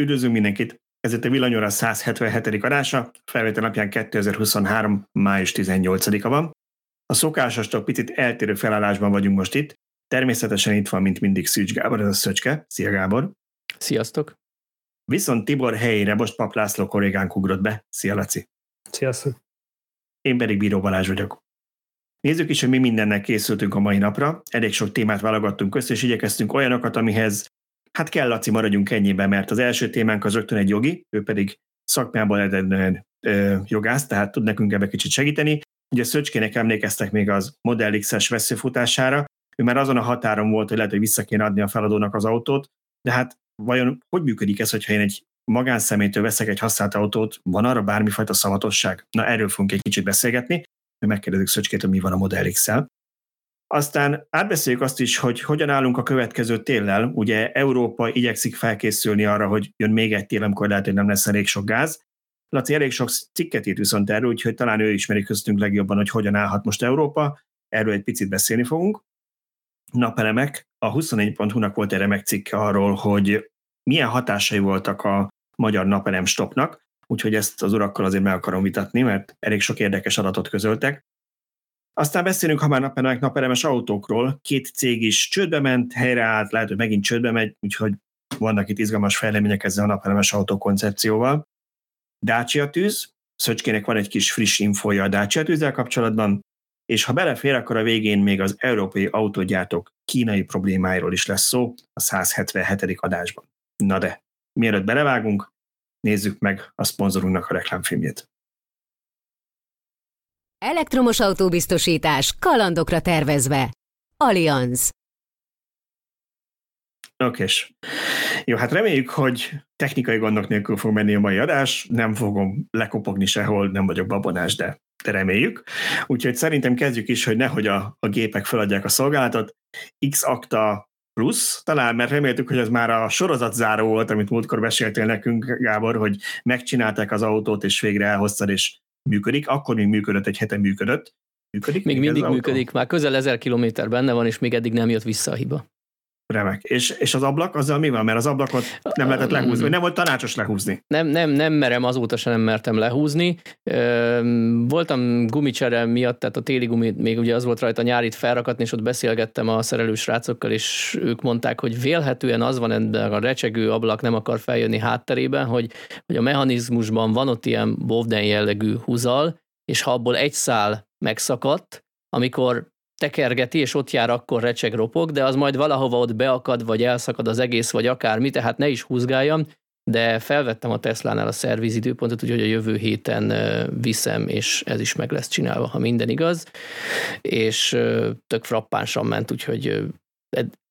Üdvözlünk mindenkit! Ez itt a Villanyóra 177. adása, felvétel napján 2023. május 18-a van. A szokásostól picit eltérő felállásban vagyunk most itt. Természetesen itt van, mint mindig Szűcs Gábor, ez a Szöcske. Szia Gábor! Sziasztok! Viszont Tibor helyére most Pap László kollégánk ugrott be. Szia Laci! Sziasztok! Én pedig Bíró Balázs vagyok. Nézzük is, hogy mi mindennel készültünk a mai napra. Elég sok témát válogattunk össze, és igyekeztünk olyanokat, amihez Hát kell, Laci, maradjunk ennyiben, mert az első témánk az rögtön egy jogi, ő pedig szakmából eredetően jogász, tehát tud nekünk ebbe kicsit segíteni. Ugye Szöcskének emlékeztek még az Model X-es veszőfutására, ő már azon a határon volt, hogy lehet, hogy vissza kéne adni a feladónak az autót, de hát vajon hogy működik ez, hogyha én egy magánszemélytől veszek egy használt autót, van arra bármifajta szavatosság? Na erről fogunk egy kicsit beszélgetni, megkérdezzük Szöcskét, hogy mi van a Model X-el. Aztán átbeszéljük azt is, hogy hogyan állunk a következő téllel. Ugye Európa igyekszik felkészülni arra, hogy jön még egy tél, amikor lehet, hogy nem lesz elég sok gáz. Laci elég sok cikket írt viszont erről, úgyhogy talán ő ismeri köztünk legjobban, hogy hogyan állhat most Európa. Erről egy picit beszélni fogunk. Napelemek. A 24.hu-nak volt egy remek cikke arról, hogy milyen hatásai voltak a magyar napelem stopnak, úgyhogy ezt az urakkal azért meg akarom vitatni, mert elég sok érdekes adatot közöltek. Aztán beszélünk, ha már naperemek naperemes autókról, két cég is csődbe ment, helyreállt, lehet, hogy megint csődbe megy, úgyhogy vannak itt izgalmas fejlemények ezzel a napelemes autó koncepcióval. Dacia tűz, Szöcskének van egy kis friss infója a Dacia tűzzel kapcsolatban, és ha belefér, akkor a végén még az európai autógyártók kínai problémáiról is lesz szó a 177. adásban. Na de, mielőtt belevágunk, nézzük meg a szponzorunknak a reklámfilmjét. Elektromos autóbiztosítás kalandokra tervezve. Allianz. Oké. Jó, hát reméljük, hogy technikai gondok nélkül fog menni a mai adás. Nem fogom lekopogni sehol, nem vagyok babonás, de, de reméljük. Úgyhogy szerintem kezdjük is, hogy nehogy a, a gépek feladják a szolgálatot. X-Acta plusz, talán, mert reméltük, hogy ez már a sorozatzáró volt, amit múltkor beszéltél nekünk, Gábor, hogy megcsinálták az autót, és végre elhoztad, és működik, akkor még működött, egy hete működött. Működik? Még, még mindig működik, már közel ezer kilométer benne van, és még eddig nem jött vissza a hiba. Remek. És, és az ablak, azzal mi van? Mert az ablakot nem lehetett lehúzni, nem volt tanácsos lehúzni? Nem, nem, nem merem, azóta sem nem mertem lehúzni. Voltam gumicsere miatt, tehát a téli gumi, még ugye az volt rajta nyárit felrakatni, és ott beszélgettem a szerelős srácokkal, és ők mondták, hogy vélhetően az van ebben a recsegő ablak nem akar feljönni hátterében, hogy, hogy a mechanizmusban van ott ilyen bovden jellegű húzal, és ha abból egy szál megszakadt, amikor tekergeti, és ott jár akkor recseg ropog, de az majd valahova ott beakad, vagy elszakad az egész, vagy akármi, tehát ne is húzgáljam, de felvettem a Tesla-nál a szervizidőpontot, úgyhogy a jövő héten viszem, és ez is meg lesz csinálva, ha minden igaz, és tök frappánsan ment, úgyhogy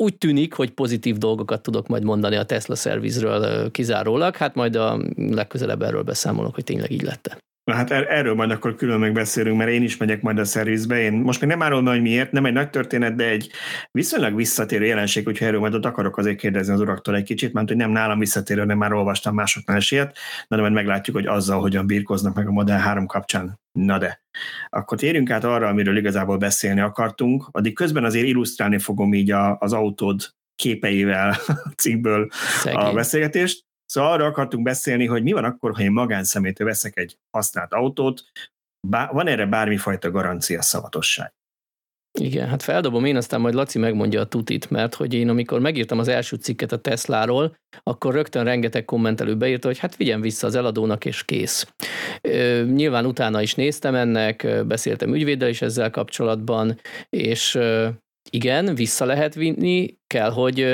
úgy tűnik, hogy pozitív dolgokat tudok majd mondani a Tesla szervizről kizárólag, hát majd a legközelebb erről beszámolok, hogy tényleg így lett. Na hát er- erről majd akkor külön megbeszélünk, mert én is megyek majd a szervizbe. Én most még nem árulom hogy miért, nem egy nagy történet, de egy viszonylag visszatérő jelenség, úgyhogy erről majd ott akarok azért kérdezni az uraktól egy kicsit, mert hogy nem nálam visszatérő, nem már olvastam másoknál is ilyet, de majd meglátjuk, hogy azzal hogyan birkoznak meg a Model 3 kapcsán. Na de, akkor térjünk át arra, amiről igazából beszélni akartunk. Addig közben azért illusztrálni fogom így a, az autód képeivel a cikkből Szegény. a beszélgetést. Szóval arra akartunk beszélni, hogy mi van akkor, ha én magánszemélytől veszek egy használt autót, van erre bármifajta garancia szavatosság? Igen, hát feldobom én, aztán majd Laci megmondja a tutit, mert hogy én amikor megírtam az első cikket a Tesláról, akkor rögtön rengeteg kommentelő beírta, hogy hát vigyen vissza az eladónak, és kész. Ö, nyilván utána is néztem ennek, beszéltem ügyvéddel is ezzel kapcsolatban, és igen, vissza lehet vinni, kell, hogy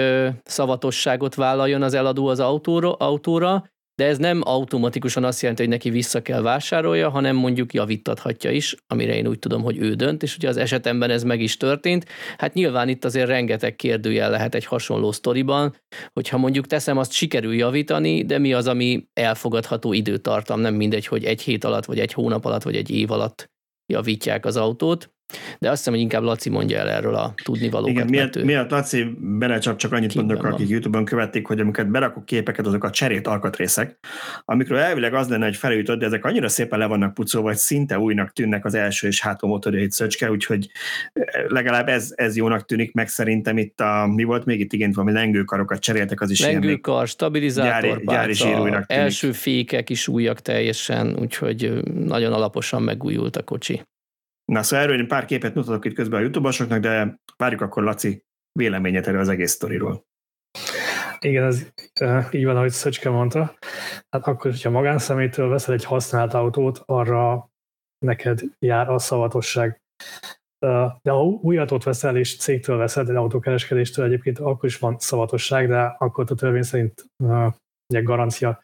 szavatosságot vállaljon az eladó az autóra, autóra, de ez nem automatikusan azt jelenti, hogy neki vissza kell vásárolja, hanem mondjuk javítathatja is, amire én úgy tudom, hogy ő dönt, és ugye az esetemben ez meg is történt. Hát nyilván itt azért rengeteg kérdőjel lehet egy hasonló sztoriban, hogyha mondjuk teszem, azt sikerül javítani, de mi az, ami elfogadható időtartam, nem mindegy, hogy egy hét alatt, vagy egy hónap alatt, vagy egy év alatt javítják az autót. De azt hiszem, hogy inkább Laci mondja el erről a tudnivalókat. Igen, miatt, miatt Laci belecsap, csak annyit mondok, van. akik YouTube-on követték, hogy amikor berakok képeket, azok a cserélt alkatrészek, amikről elvileg az lenne, hogy felütött, de ezek annyira szépen le vannak pucolva, hogy szinte újnak tűnnek az első és hátul motorjait szöcske, úgyhogy eh, legalább ez, ez jónak tűnik, meg szerintem itt a, mi volt még itt igen, valami lengőkarokat cseréltek, az is Lengőkar, stabilizátor, gyári, gyári első fékek is újak teljesen, úgyhogy nagyon alaposan megújult a kocsi. Na szóval erről én pár képet mutatok itt közben a youtube de várjuk akkor Laci véleményet erről az egész sztoriról. Igen, ez így van, ahogy Szöcske mondta. Hát akkor, hogyha magánszemélytől veszel egy használt autót, arra neked jár a szavatosság. De ha új autót veszel és cégtől veszel, de autókereskedéstől egyébként akkor is van szavatosság, de akkor a törvény szerint ugye garancia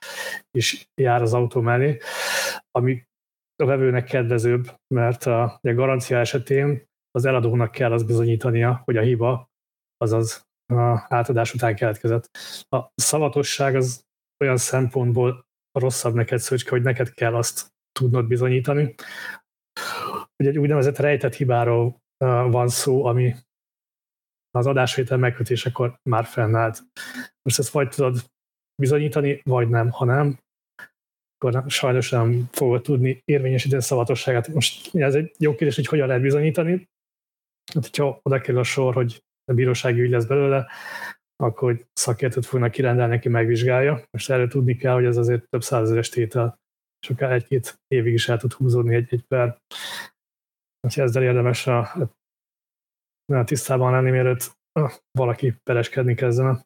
is jár az autó mellé, ami a vevőnek kedvezőbb, mert a, a garancia esetén az eladónak kell az bizonyítania, hogy a hiba azaz a átadás után keletkezett. A szavatosság az olyan szempontból rosszabb neked, Szöcske, hogy neked kell azt tudnod bizonyítani. Ugye egy úgynevezett rejtett hibáról van szó, ami az adásvétel megkötésekor már fennállt. Most ezt vagy tudod bizonyítani, vagy nem. Ha nem, akkor sajnos nem fogod tudni érvényesíteni a szavatosságát. Most ez egy jó kérdés, hogy hogyan lehet bizonyítani. Hát, hogyha oda kerül a sor, hogy a bírósági ügy lesz belőle, akkor szakértőt fognak kirendelni, neki megvizsgálja. Most erre tudni kell, hogy ez azért több százezeres tétel, akár egy-két évig is el tud húzódni egy, egy per. Úgyhogy ezzel érdemes a, a tisztában lenni, mielőtt valaki pereskedni kezdene.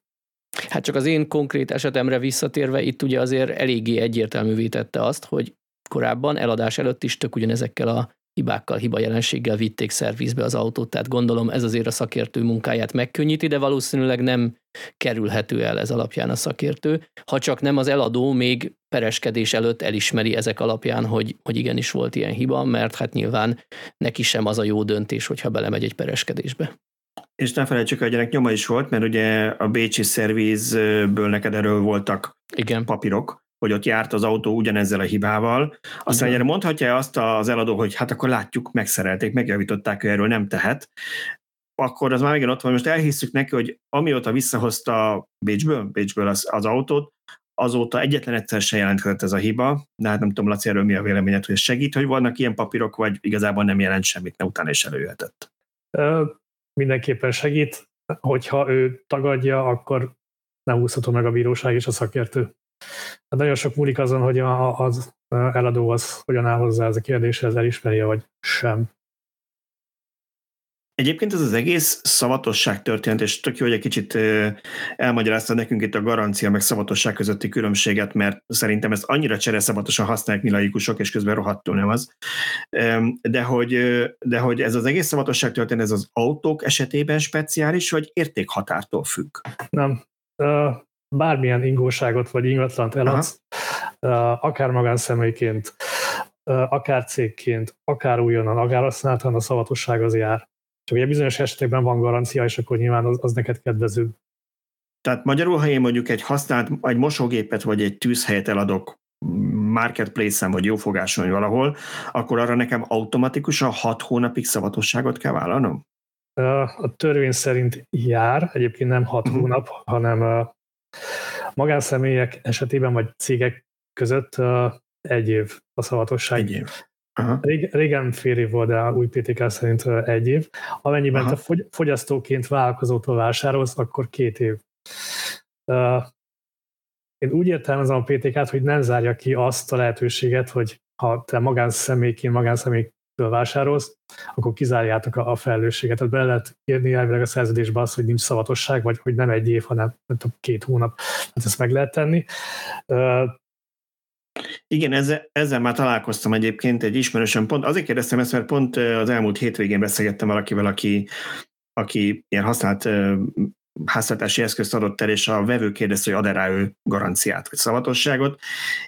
Hát csak az én konkrét esetemre visszatérve, itt ugye azért eléggé egyértelművé tette azt, hogy korábban eladás előtt is tök ugyanezekkel a hibákkal, hiba jelenséggel vitték szervizbe az autót, tehát gondolom ez azért a szakértő munkáját megkönnyíti, de valószínűleg nem kerülhető el ez alapján a szakértő, ha csak nem az eladó még pereskedés előtt elismeri ezek alapján, hogy, hogy igenis volt ilyen hiba, mert hát nyilván neki sem az a jó döntés, hogyha belemegy egy pereskedésbe. És ne felejtsük, hogy ennek nyoma is volt, mert ugye a Bécsi szervízből neked erről voltak Igen. papírok, hogy ott járt az autó ugyanezzel a hibával. Aztán erre mondhatja azt az eladó, hogy hát akkor látjuk, megszerelték, megjavították, ő erről nem tehet. Akkor az már igen ott van, most elhisszük neki, hogy amióta visszahozta Bécsből, Bécsből az, az autót, azóta egyetlen egyszer se jelentkezett ez a hiba, de hát nem tudom, Laci, erről mi a véleményed, hogy segít, hogy vannak ilyen papírok, vagy igazából nem jelent semmit, ne utána is előjöhetett mindenképpen segít, hogyha ő tagadja, akkor nem húzható meg a bíróság és a szakértő. Hát nagyon sok múlik azon, hogy a, az eladó az hogyan áll hozzá ez a kérdéshez, elismeri vagy sem. Egyébként ez az egész szavatosság történet, és tök jó, hogy egy kicsit elmagyarázta nekünk itt a garancia meg szavatosság közötti különbséget, mert szerintem ezt annyira csereszavatosan használják mi laikusok, és közben rohadtul nem az. De hogy, de hogy ez az egész szavatosság történet, ez az autók esetében speciális, vagy értékhatártól függ? Nem. Bármilyen ingóságot vagy ingatlant eladsz, Aha. akár magánszemélyként, akár cégként, akár újonnan, akár használtan a szavatosság az jár. Csak ugye bizonyos esetekben van garancia, és akkor nyilván az, az neked kedvező. Tehát magyarul, ha én mondjuk egy használt, egy mosógépet vagy egy tűzhelyet eladok marketplace-en vagy jófogáson vagy valahol, akkor arra nekem automatikusan hat hónapig szavatosságot kell vállalnom? A törvény szerint jár, egyébként nem hat uh-huh. hónap, hanem magánszemélyek esetében vagy cégek között egy év a szavatosság. Egy év. Aha. Régen fél év volt, de új PTK szerint egy év. Amennyiben Aha. te fogyasztóként vállalkozótól vásárolsz, akkor két év. Én úgy értelmezem a PTK-t, hogy nem zárja ki azt a lehetőséget, hogy ha te magánszemélyként, magánszemélytől vásárolsz, akkor kizárjátok a, a felelősséget. Tehát bele lehet írni elvileg a szerződésbe azt, hogy nincs szavatosság, vagy hogy nem egy év, hanem nem tudom, két hónap. Hát ezt meg lehet tenni. Igen, ezzel, ezzel már találkoztam egyébként egy ismerősen pont. Azért kérdeztem ezt, mert pont az elmúlt hétvégén beszélgettem valakivel, aki, aki ilyen használt háztartási eszközt adott el, és a vevő kérdezte, hogy ad-e rá ő garanciát, vagy szavatosságot,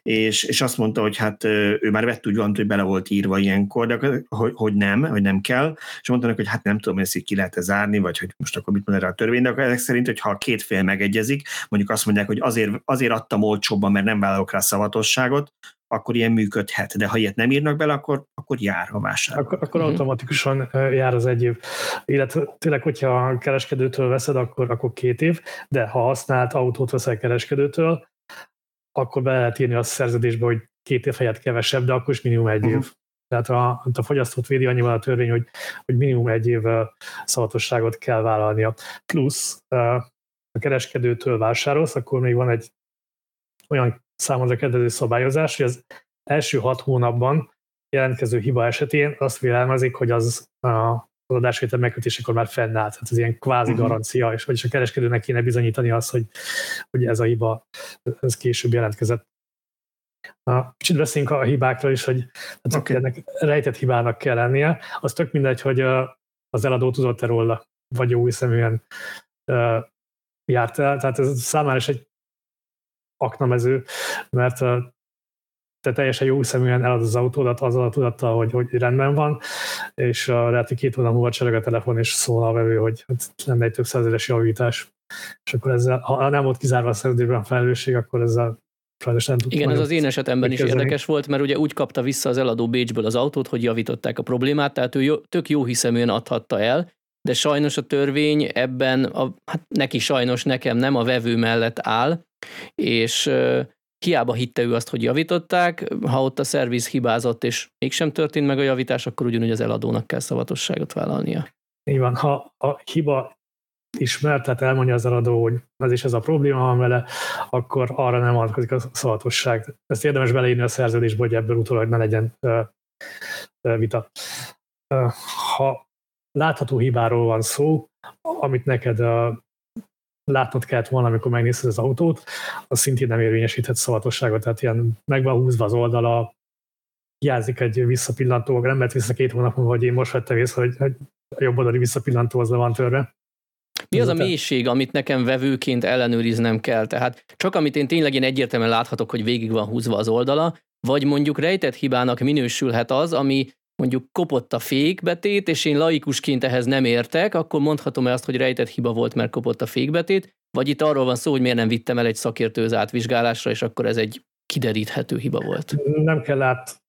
és, és azt mondta, hogy hát ő már vett úgy van, hogy bele volt írva ilyenkor, de hogy, hogy nem, hogy nem kell, és mondta hogy hát nem tudom, ezt így ki lehet -e zárni, vagy hogy most akkor mit mond erre a törvény, de akkor ezek szerint, hogy ha a két fél megegyezik, mondjuk azt mondják, hogy azért, azért adtam olcsóbban, mert nem vállalok rá szavatosságot, akkor ilyen működhet, de ha ilyet nem írnak bele, akkor, akkor jár a vásárló. Akkor, akkor uh-huh. automatikusan jár az egy év. Illetve tényleg, hogyha a kereskedőtől veszed, akkor, akkor két év, de ha használt autót veszel kereskedőtől, akkor be lehet írni a szerződésbe, hogy két év helyett kevesebb, de akkor is minimum egy uh-huh. év. Tehát a, a fogyasztót védi annyival a törvény, hogy, hogy minimum egy év szavatosságot kell vállalnia. Plusz a kereskedőtől vásárolsz, akkor még van egy olyan számodra kedvező szabályozás, hogy az első hat hónapban jelentkező hiba esetén azt vélelmezik, hogy az a az adásvétel megkötésekor már fennállt. Tehát ez ilyen kvázi uh-huh. garancia, és vagyis a kereskedőnek kéne bizonyítani azt, hogy, hogy ez a hiba ez később jelentkezett. Kicsit beszéljünk a hibákról is, hogy hát okay. ennek rejtett hibának kell lennie. Az tök mindegy, hogy az eladó tudott-e róla, vagy jó hiszeműen járt el. Tehát ez számára is egy aknamező, mert te teljesen jó szeműen elad az autódat azzal a tudattal, hogy, hogy rendben van, és uh, lehet, hogy két hónap múlva csereg a telefon, és szól a vevő, hogy lenne egy több százeres javítás. És akkor ezzel, ha nem volt kizárva a szerződésben a felelősség, akkor ezzel sajnos nem tudtam. Igen, ez az én esetemben is érdekes volt, mert ugye úgy kapta vissza az eladó Bécsből az autót, hogy javították a problémát, tehát ő jó, tök jó hiszeműen adhatta el, de sajnos a törvény ebben, a, hát neki sajnos, nekem nem a vevő mellett áll, és hiába hitte ő azt, hogy javították, ha ott a szerviz hibázott, és mégsem történt meg a javítás, akkor ugyanúgy az eladónak kell szavatosságot vállalnia. Így van, ha a hiba ismert, tehát elmondja az eladó, hogy ez is ez a probléma van vele, akkor arra nem adkozik a szavatosság. Ezt érdemes beleírni a szerződésbe, hogy ebből utólag ne legyen vita. Ha látható hibáról van szó, amit neked látnod kellett volna, amikor megnézted az autót, az szintén nem érvényesíthet szavatosságot, tehát ilyen meg van húzva az oldala, hiányzik egy visszapillantó, nem lehet vissza két hónap múlva, hogy én most vettem észre, hogy, hogy a jobb oldali visszapillantó az le van törve. Mi az a mélység, amit nekem vevőként ellenőriznem kell? Tehát csak amit én tényleg én egyértelműen láthatok, hogy végig van húzva az oldala, vagy mondjuk rejtett hibának minősülhet az, ami mondjuk kopott a fékbetét, és én laikusként ehhez nem értek, akkor mondhatom-e azt, hogy rejtett hiba volt, mert kopott a fékbetét, vagy itt arról van szó, hogy miért nem vittem el egy szakértőz átvizsgálásra, és akkor ez egy kideríthető hiba volt. Nem kell át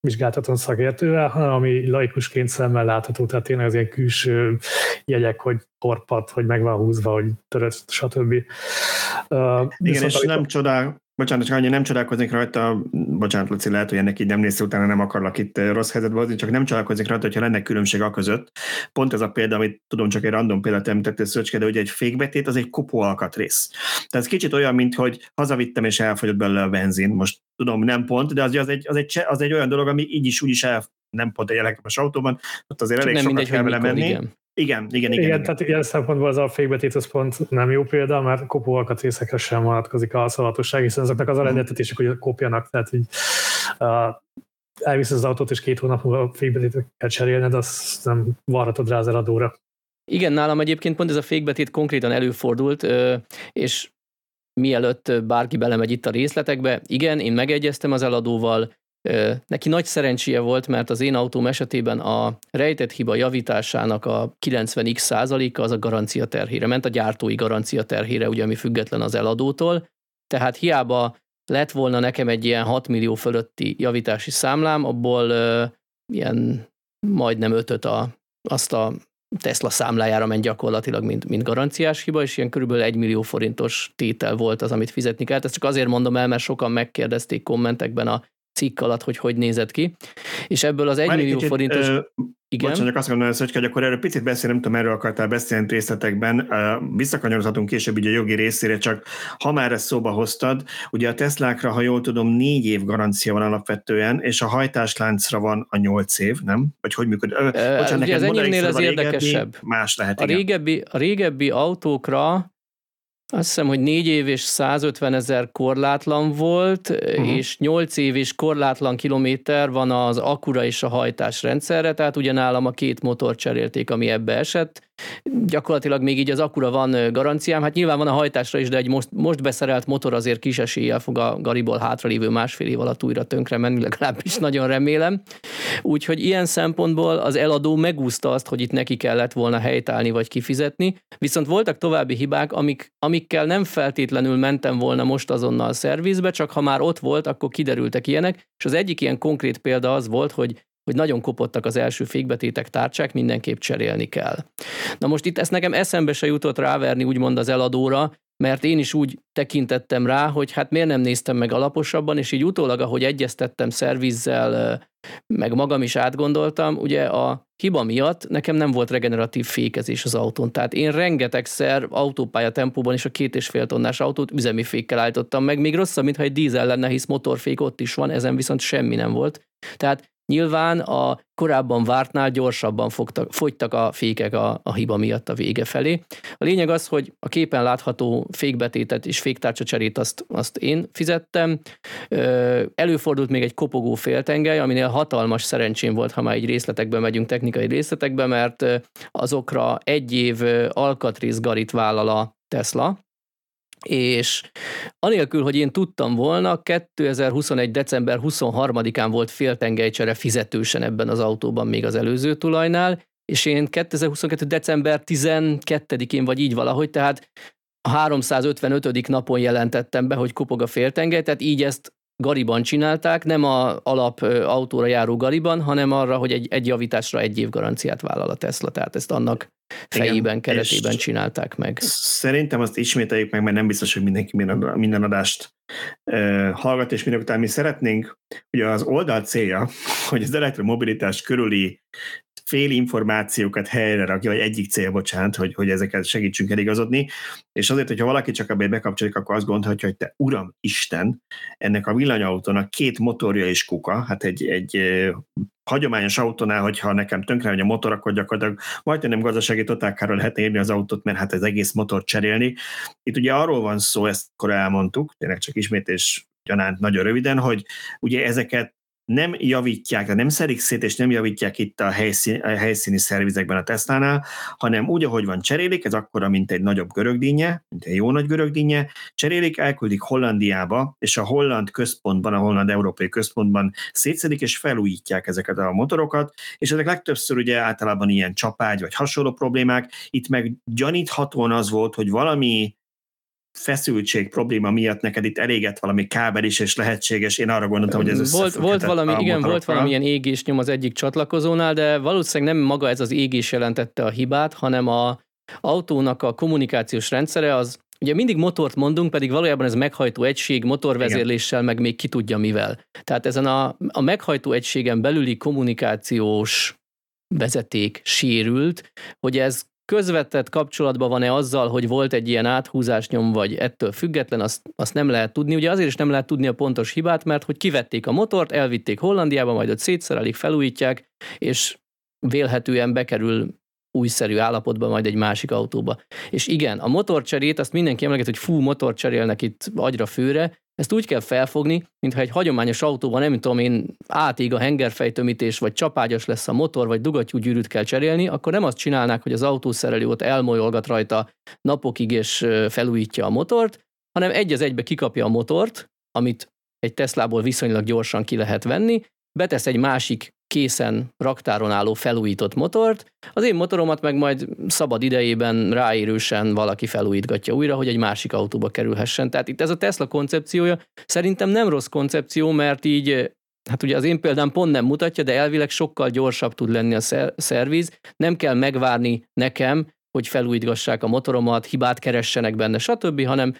vizsgáltatom szakértővel, hanem ami laikusként szemmel látható, tehát tényleg az ilyen külső jegyek, hogy korpat, hogy meg van húzva, hogy törött, stb. Uh, Igen, és nem csodál, Bocsánat, csak annyi nem csodálkoznék rajta, bocsánat, Laci, lehet, hogy ennek így nem nézsz utána, nem akarlak itt eh, rossz helyzetbe hozni, csak nem csodálkoznék rajta, hogyha lenne különbség a között. Pont ez a példa, amit tudom, csak egy random példát említettél, Szöcske, de ugye egy fékbetét az egy kopó alkatrész. Tehát ez kicsit olyan, mint hogy hazavittem és elfogyott belőle a benzin. Most tudom, nem pont, de az, az, egy, az, egy, az egy olyan dolog, ami így is úgy is el, nem pont egy elektromos autóban, ott azért elég nem sokat mindegy, kell vele menni. Igen. Igen, igen, igen. igen, tehát ilyen szempontból az a fékbetét az pont nem jó példa, mert kopó alkatrészekre sem vonatkozik a szavatosság, hiszen azoknak az a mhm. rendeltetésük, hogy kopjanak, tehát így uh, elvisz az autót, és két hónap múlva a fékbetétet kell cserélned, azt nem varhatod rá az eladóra. Igen, nálam egyébként pont ez a fékbetét konkrétan előfordult, és mielőtt bárki belemegy itt a részletekbe, igen, én megegyeztem az eladóval, Neki nagy szerencséje volt, mert az én autóm esetében a rejtett hiba javításának a 90x százaléka az a garancia terhére ment, a gyártói garancia terhére, ugye, ami független az eladótól. Tehát hiába lett volna nekem egy ilyen 6 millió fölötti javítási számlám, abból uh, ilyen majdnem ötöt a, azt a Tesla számlájára ment gyakorlatilag, mint, mint garanciás hiba, és ilyen körülbelül egy millió forintos tétel volt az, amit fizetni kellett. Ezt csak azért mondom el, mert sokan megkérdezték kommentekben a cikk alatt, hogy hogy nézett ki. És ebből az 1 millió kicsit, forintos... Ö, igen. Bocsánat, csak azt mondom, hogy akkor erről picit beszélni, nem tudom, erről akartál beszélni részletekben. Visszakanyarodhatunk később ugye a jogi részére, csak ha már ezt szóba hoztad, ugye a Teslákra, ha jól tudom, négy év garancia van alapvetően, és a hajtásláncra van a nyolc év, nem? Vagy hogy működik? Bocsánat, ugye az enyémnél az érdekesebb. Más lehet, a régebbi, a régebbi autókra azt hiszem, hogy négy év és 150 ezer korlátlan volt, uh-huh. és 8 év és korlátlan kilométer van az akura és a hajtás rendszerre, tehát ugyanállom a két motor cserélték, ami ebbe esett, gyakorlatilag még így az akkura van garanciám. Hát nyilván van a hajtásra is, de egy most, most beszerelt motor azért kis eséllyel fog a Gariból hátralévő másfél év alatt újra tönkre menni, legalábbis nagyon remélem. Úgyhogy ilyen szempontból az eladó megúszta azt, hogy itt neki kellett volna helytállni vagy kifizetni, viszont voltak további hibák, amik, amikkel nem feltétlenül mentem volna most azonnal a szervizbe, csak ha már ott volt, akkor kiderültek ilyenek, és az egyik ilyen konkrét példa az volt, hogy hogy nagyon kopottak az első fékbetétek tárcsák, mindenképp cserélni kell. Na most itt ezt nekem eszembe se jutott ráverni úgymond az eladóra, mert én is úgy tekintettem rá, hogy hát miért nem néztem meg alaposabban, és így utólag, ahogy egyeztettem szervizzel, meg magam is átgondoltam, ugye a hiba miatt nekem nem volt regeneratív fékezés az autón. Tehát én rengetegszer autópálya tempóban is a két és fél tonnás autót üzemi fékkel állítottam meg, még rosszabb, mintha egy dízel lenne, hisz motorfék ott is van, ezen viszont semmi nem volt. Tehát Nyilván a korábban vártnál gyorsabban fogtak, fogytak a fékek a, a hiba miatt a vége felé. A lényeg az, hogy a képen látható fékbetétet és féktárcsa cserét azt, azt én fizettem. Előfordult még egy kopogó féltengely, aminél hatalmas szerencsém volt, ha már egy részletekbe megyünk, technikai részletekbe, mert azokra egy év alkatrész garit vállal a Tesla, és anélkül, hogy én tudtam volna, 2021. december 23-án volt féltengelycsere fizetősen ebben az autóban még az előző tulajnál, és én 2022. december 12-én vagy így valahogy, tehát a 355. napon jelentettem be, hogy kopog a féltengely, tehát így ezt Gariban csinálták, nem a alap autóra járó Gariban, hanem arra, hogy egy, egy javításra egy év garanciát vállal a Tesla, tehát ezt annak fejében, Igen, keretében csinálták meg. Szerintem azt ismételjük meg, mert nem biztos, hogy mindenki minden adást uh, hallgat, és minek után mi szeretnénk, ugye az oldal célja, hogy az elektromobilitás körüli fél információkat helyre rakja, vagy egyik cél, bocsánat, hogy, hogy ezeket segítsünk eligazodni, és azért, hogyha valaki csak abban bekapcsolódik, akkor azt gondolhatja, hogy te uram Isten, ennek a villanyautónak két motorja és kuka, hát egy, egy hagyományos autónál, hogyha nekem tönkre hogy a motor, akkor gyakorlatilag majdnem gazdasági totálkára lehet érni az autót, mert hát az egész motor cserélni. Itt ugye arról van szó, ezt akkor elmondtuk, tényleg csak ismét és gyanánt nagyon röviden, hogy ugye ezeket nem javítják, nem szerik szét, és nem javítják itt a, helyszín, a helyszíni szervizekben a Tesla-nál, hanem úgy, ahogy van, cserélik, ez akkora, mint egy nagyobb görögdínye, mint egy jó nagy görögdínye, cserélik, elküldik Hollandiába, és a holland központban, a holland európai központban szétszedik, és felújítják ezeket a motorokat, és ezek legtöbbször ugye általában ilyen csapágy, vagy hasonló problémák, itt meg gyaníthatóan az volt, hogy valami feszültség probléma miatt neked itt eléget valami kábel is, és lehetséges. Én arra gondoltam, hogy ez volt, volt valami, igen, volt valamilyen égés nyom az egyik csatlakozónál, de valószínűleg nem maga ez az égés jelentette a hibát, hanem a autónak a kommunikációs rendszere az Ugye mindig motort mondunk, pedig valójában ez meghajtó egység, motorvezérléssel, meg még ki tudja mivel. Tehát ezen a, a meghajtó egységen belüli kommunikációs vezeték sérült, hogy ez közvetett kapcsolatban van-e azzal, hogy volt egy ilyen áthúzásnyom, vagy ettől független, azt, azt nem lehet tudni. Ugye azért is nem lehet tudni a pontos hibát, mert hogy kivették a motort, elvitték Hollandiába, majd ott szétszerelik, felújítják, és vélhetően bekerül újszerű állapotban majd egy másik autóba. És igen, a motorcserét, azt mindenki emleget, hogy fú, motor cserélnek itt agyra főre, ezt úgy kell felfogni, mintha egy hagyományos autóban, nem tudom én, átég a hengerfejtömítés, vagy csapágyas lesz a motor, vagy dugattyú gyűrűt kell cserélni, akkor nem azt csinálnák, hogy az autószerelő ott elmolyolgat rajta napokig, és felújítja a motort, hanem egy az egybe kikapja a motort, amit egy Teslából viszonylag gyorsan ki lehet venni, betesz egy másik készen raktáron álló felújított motort, az én motoromat meg majd szabad idejében ráérősen valaki felújítgatja újra, hogy egy másik autóba kerülhessen. Tehát itt ez a Tesla koncepciója szerintem nem rossz koncepció, mert így Hát ugye az én példám pont nem mutatja, de elvileg sokkal gyorsabb tud lenni a szerviz. Nem kell megvárni nekem, hogy felújítgassák a motoromat, hibát keressenek benne, stb., hanem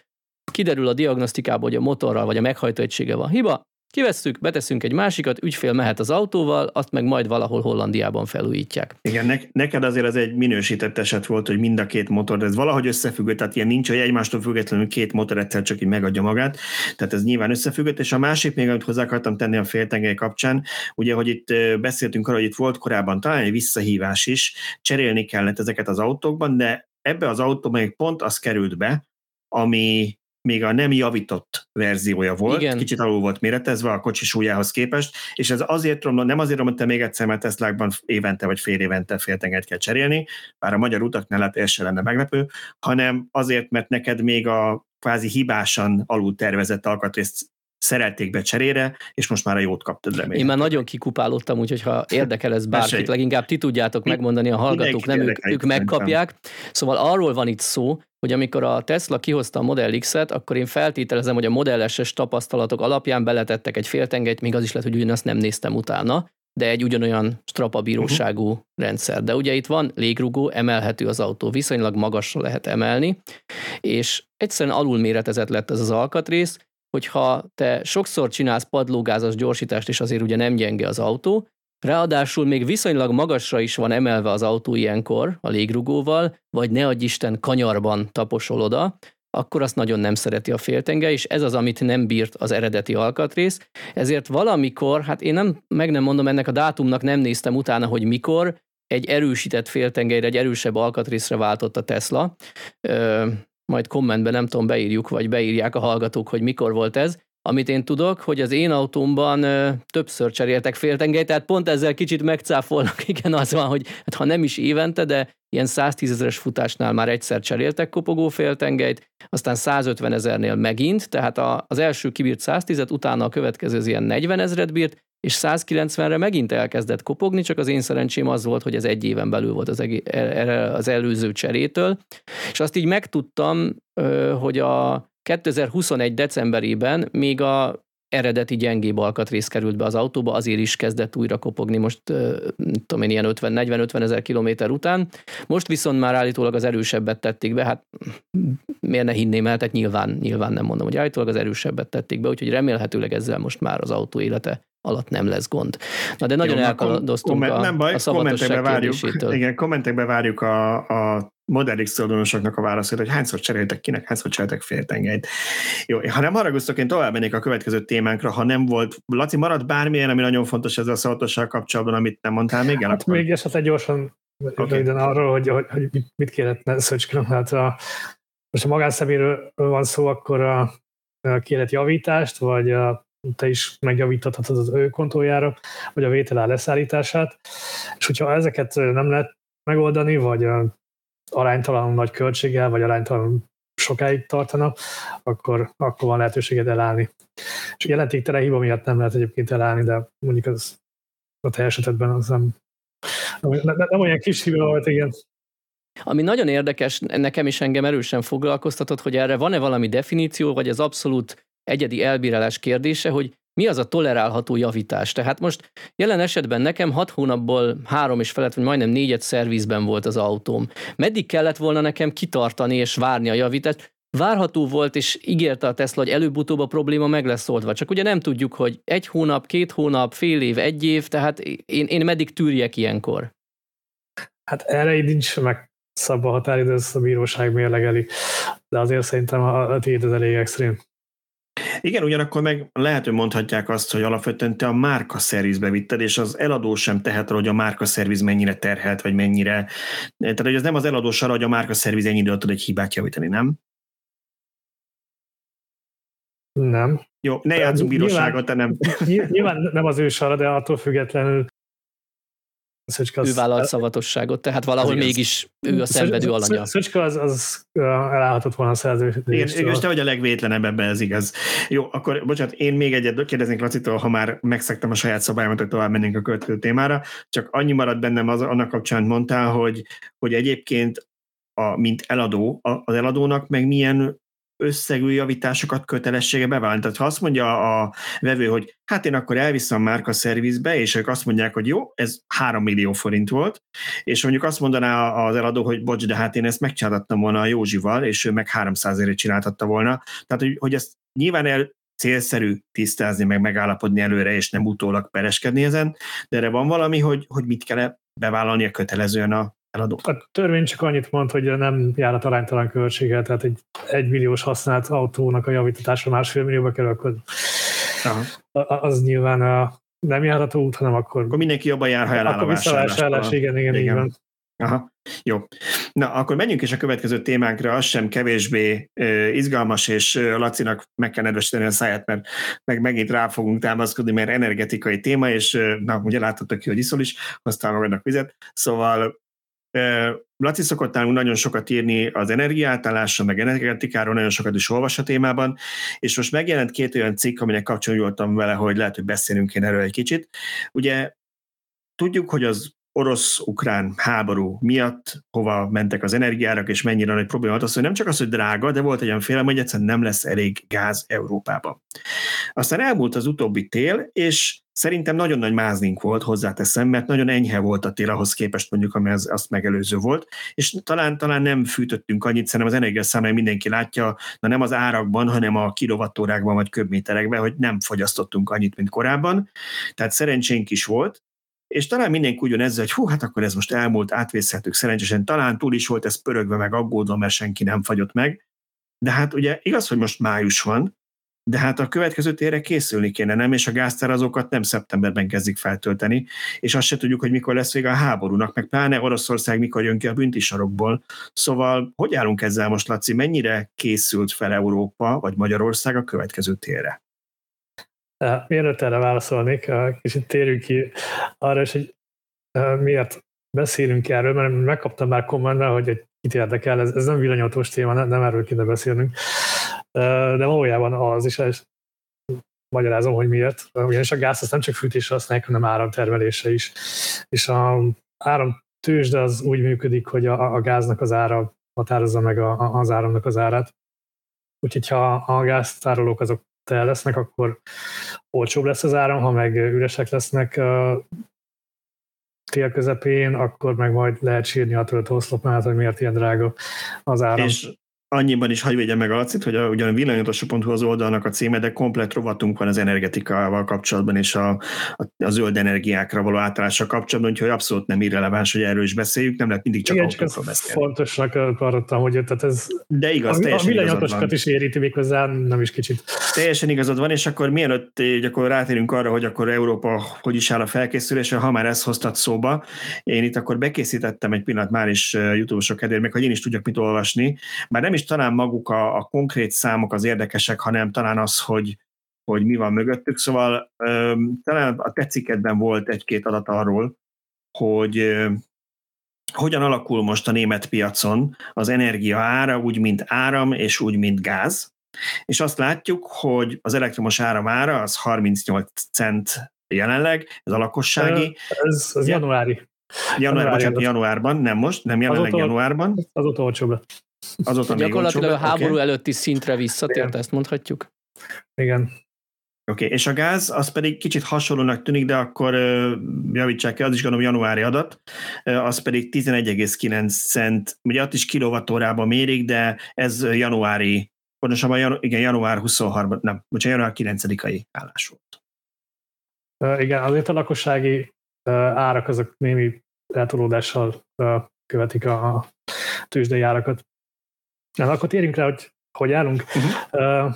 kiderül a diagnosztikából, hogy a motorral vagy a meghajtó egysége van hiba, Kivesszük, beteszünk egy másikat, ügyfél mehet az autóval, azt meg majd valahol Hollandiában felújítják. Igen, ne, neked azért ez egy minősített eset volt, hogy mind a két motor, ez valahogy összefüggött, tehát ilyen nincs, hogy egymástól függetlenül két motor egyszer csak így megadja magát, tehát ez nyilván összefüggött, és a másik még, amit hozzá akartam tenni a féltengely kapcsán, ugye, hogy itt beszéltünk arról, hogy itt volt korábban talán egy visszahívás is, cserélni kellett ezeket az autókban, de ebbe az autóban még pont az került be, ami még a nem javított verziója volt, Igen. kicsit alul volt méretezve a kocsi súlyához képest, és ez azért romlott, nem azért romlott még egyszer, mert Teslákban évente vagy fél évente féltengelyt kell cserélni, bár a magyar utaknál lehet ez se lenne meglepő, hanem azért, mert neked még a kvázi hibásan alul tervezett alkatrészt szerelték be cserére, és most már a jót kaptad remélem. Én már nagyon kikupálódtam, úgyhogy ha érdekel ez bárkit, leginkább ti tudjátok megmondani, a hallgatók nem ők, ők megkapják. Szóval arról van itt szó, hogy amikor a Tesla kihozta a Model X-et, akkor én feltételezem, hogy a Model S-es tapasztalatok alapján beletettek egy féltengelyt, még az is lehet, hogy ugyanazt nem néztem utána, de egy ugyanolyan strapabíróságú uh-huh. rendszer. De ugye itt van légrugó, emelhető az autó, viszonylag magasra lehet emelni, és egyszerűen alulméretezett lett ez az alkatrész, hogyha te sokszor csinálsz padlógázas gyorsítást, és azért ugye nem gyenge az autó, ráadásul még viszonylag magasra is van emelve az autó ilyenkor a légrugóval, vagy ne adj Isten kanyarban taposol oda, akkor azt nagyon nem szereti a féltenge, és ez az, amit nem bírt az eredeti alkatrész. Ezért valamikor, hát én nem, meg nem mondom ennek a dátumnak, nem néztem utána, hogy mikor, egy erősített féltengelyre, egy erősebb alkatrészre váltott a Tesla majd kommentben nem tudom, beírjuk, vagy beírják a hallgatók, hogy mikor volt ez. Amit én tudok, hogy az én autómban ö, többször cseréltek féltengelyt, tehát pont ezzel kicsit megcáfolnak, igen, az van, hogy hát ha nem is évente, de ilyen 110 ezeres futásnál már egyszer cseréltek kopogó féltengelyt, aztán 150 ezernél megint, tehát a, az első kibírt 110-et, utána a következő az ilyen 40 ezeret bírt, és 190-re megint elkezdett kopogni, csak az én szerencsém az volt, hogy ez egy éven belül volt az, egé- az előző cserétől, és azt így megtudtam, hogy a 2021 decemberében még a eredeti gyengébb alkatrész került be az autóba, azért is kezdett újra kopogni most, tudom én, ilyen 50-40-50 ezer kilométer után. Most viszont már állítólag az erősebbet tették be, hát miért ne hinném el, tehát nyilván, nyilván nem mondom, hogy állítólag az erősebbet tették be, úgyhogy remélhetőleg ezzel most már az autó élete alatt nem lesz gond. Na de nagyon elkaladoztunk a, nem baj, a kommentekbe várjuk, Igen, kommentekbe várjuk a, a Model X tulajdonosoknak a válaszát, hogy hányszor cseréltek kinek, hányszor cseréltek féltengelyt. Jó, ha nem haragusztok, én tovább mennék a következő témánkra, ha nem volt, Laci, marad bármilyen, ami nagyon fontos ezzel a szavatosság kapcsolatban, amit nem mondtál még el? Hát akkor... még esetleg gyorsan okay. arról, hogy, hogy, hogy mit, kéne szöcsköm. Hát a, most a magánszeméről van szó, akkor a, a kélet javítást, vagy a te is megjavítathatod az ő kontójára, vagy a vétel leszállítását, és hogyha ezeket nem lehet megoldani, vagy aránytalanul nagy költséggel, vagy aránytalanul sokáig tartana, akkor, akkor van lehetőséged elállni. És jelentéktelen hiba miatt nem lehet egyébként elállni, de mondjuk az a te esetedben az nem, nem, nem olyan kis hiba volt, igen. Ami nagyon érdekes, nekem is engem erősen foglalkoztatott, hogy erre van-e valami definíció, vagy az abszolút egyedi elbírálás kérdése, hogy mi az a tolerálható javítás. Tehát most jelen esetben nekem hat hónapból három és felett, vagy majdnem négyet szervizben volt az autóm. Meddig kellett volna nekem kitartani és várni a javítást? Várható volt, és ígérte a Tesla, hogy előbb-utóbb a probléma meg lesz oldva. Csak ugye nem tudjuk, hogy egy hónap, két hónap, fél év, egy év, tehát én, én meddig tűrjek ilyenkor? Hát erre így nincs meg szabva határidő, ezt a bíróság mérlegeli, de azért szerintem a, tiéd az elég extrém. Igen, ugyanakkor meg lehet, hogy mondhatják azt, hogy alapvetően te a márka szervizbe vitted, és az eladó sem tehet hogy a márka szerviz mennyire terhelt, vagy mennyire. Tehát, hogy ez nem az eladó arra, hogy a márka szerviz ennyire tud egy hibát javítani, nem? Nem. Jó, ne játszunk bíróságot, te nem. Nyilván nem az ő sara, de attól függetlenül Szöcske az... Ő vállalt szavatosságot, tehát valahol mégis ő a szenvedő alanya. Szöcske az, az elállhatott volna a szerződést. Igen, és te vagy a legvétlenebb ebben, ez igaz. Jó, akkor bocsánat, én még egyet kérdeznék Lacitól, ha már megszektem a saját szabályomat, hogy tovább mennénk a következő témára, csak annyi maradt bennem az, annak kapcsán mondtál, hogy, hogy egyébként a, mint eladó, az eladónak meg milyen összegű javításokat kötelessége bevállalni. Tehát ha azt mondja a vevő, hogy hát én akkor elviszem márka szervizbe, és ők azt mondják, hogy jó, ez 3 millió forint volt, és mondjuk azt mondaná az eladó, hogy bocs, de hát én ezt megcsináltattam volna a Józsival, és ő meg 300 ezeret csináltatta volna. Tehát, hogy, hogy ezt nyilván el, célszerű tisztázni, meg megállapodni előre, és nem utólag pereskedni ezen, de erre van valami, hogy, hogy mit kell bevállalni a kötelezően a eladó. A törvény csak annyit mond, hogy nem járat aránytalan költséggel, tehát egy egymilliós használt autónak a javítatása másfél millióba kerül, akkor Aha. az nyilván a nem járható út, hanem akkor... Akkor mindenki jobban jár, ha eláll a vásárlás. igen, igen, igen. igen. Aha, jó. Na, akkor menjünk is a következő témánkra, az sem kevésbé uh, izgalmas, és uh, Lacinak meg kell nedvesíteni a száját, mert meg megint rá fogunk támaszkodni, mert energetikai téma, és uh, na, ugye láthatok ki, hogy iszol is, hoztál magadnak vizet, szóval Laci szokott nálunk nagyon sokat írni az energiátállásról, meg energetikáról, nagyon sokat is olvas a témában, és most megjelent két olyan cikk, aminek kapcsolatban vele, hogy lehet, hogy beszélünk én erről egy kicsit. Ugye tudjuk, hogy az orosz-ukrán háború miatt hova mentek az energiárak, és mennyire nagy probléma az, hogy nem csak az, hogy drága, de volt egy olyan félelem, hogy egyszerűen nem lesz elég gáz Európában. Aztán elmúlt az utóbbi tél, és szerintem nagyon nagy mázlink volt, hozzáteszem, mert nagyon enyhe volt a tél ahhoz képest mondjuk, ami az, azt megelőző volt, és talán, talán nem fűtöttünk annyit, szerintem az energiaszámláján mindenki látja, na nem az árakban, hanem a kilovattórákban vagy köbméterekben, hogy nem fogyasztottunk annyit, mint korábban, tehát szerencsénk is volt, és talán mindenki ugyan ezzel, hogy hú, hát akkor ez most elmúlt, átvészhetők szerencsésen, talán túl is volt ez pörögve, meg aggódva, mert senki nem fagyott meg. De hát ugye igaz, hogy most május van, de hát a következő térre készülni kéne, nem? És a gáztárazókat nem szeptemberben kezdik feltölteni, és azt se tudjuk, hogy mikor lesz vége a háborúnak, meg pláne Oroszország mikor jön ki a büntisarokból. Szóval hogy állunk ezzel most, Laci? Mennyire készült fel Európa vagy Magyarország a következő térre? Mielőtt erre válaszolnék, kicsit térjünk ki arra is, hogy miért beszélünk erről, mert megkaptam már kommentben, hogy egy kit érdekel, ez, ez nem villanyautós téma, nem, nem erről kéne beszélnünk, de valójában az is, és magyarázom, hogy miért. Ugyanis a gáz az nem csak fűtésre használják, hanem áramtermelése is. És a áramtősde az úgy működik, hogy a, a gáznak az ára határozza meg a, az áramnak az árát. Úgyhogy ha a gáztárolók azok el lesznek, akkor olcsóbb lesz az áram, ha meg üresek lesznek tél közepén, akkor meg majd lehet sírni a töltőoszlopnál, hogy miért ilyen drága az áram. És annyiban is hagyj védje meg a Lacit, hogy a, ugyan a villanyotosra.hu az oldalnak a címe, de komplet rovatunk van az energetikával kapcsolatban és a, a, a zöld energiákra való átállással kapcsolatban, úgyhogy abszolút nem irreleváns, hogy erről is beszéljük, nem lehet mindig csak Igen, csak beszélni. Fontosnak tartottam, hogy tehát ez de igaz, a, teljesen a villanyotosokat is éríti méghozzá, nem is kicsit. Teljesen igazad van, és akkor mielőtt így akkor rátérünk arra, hogy akkor Európa hogy is áll a felkészülésre, ha már ezt hoztat szóba, én itt akkor bekészítettem egy pillanat már is YouTube-osok kedvéért, meg hogy én is tudjak mit olvasni, már nem is is talán maguk a, a konkrét számok az érdekesek, hanem talán az, hogy, hogy mi van mögöttük. Szóval talán a tetszikedben volt egy-két adat arról, hogy hogyan alakul most a német piacon az energia ára, úgy mint áram és úgy mint gáz. És azt látjuk, hogy az elektromos áram ára az 38 cent jelenleg, ez a lakossági. Ez, ez januári. Január, januári bocsánat, januárban, nem most, nem jelenleg azóta, januárban. Azóta olcsóbb lett. Azóta Gyakorlatilag a háború okay. előtti szintre visszatért, ezt mondhatjuk? Igen. Oké, okay. és a gáz, az pedig kicsit hasonlónak tűnik, de akkor javítsák ki, az is gondolom januári adat, az pedig 11,9 cent, ugye ott is kilovattórában mérik, de ez januári, pontosabban janu, igen, január 23, nem, bocsánat, január 9-ai állás volt. Igen, azért a lakossági árak azok némi eltolódással követik a tőzsdei árakat. Na, akkor térjünk rá, hogy hogy állunk. Uh-huh. Uh,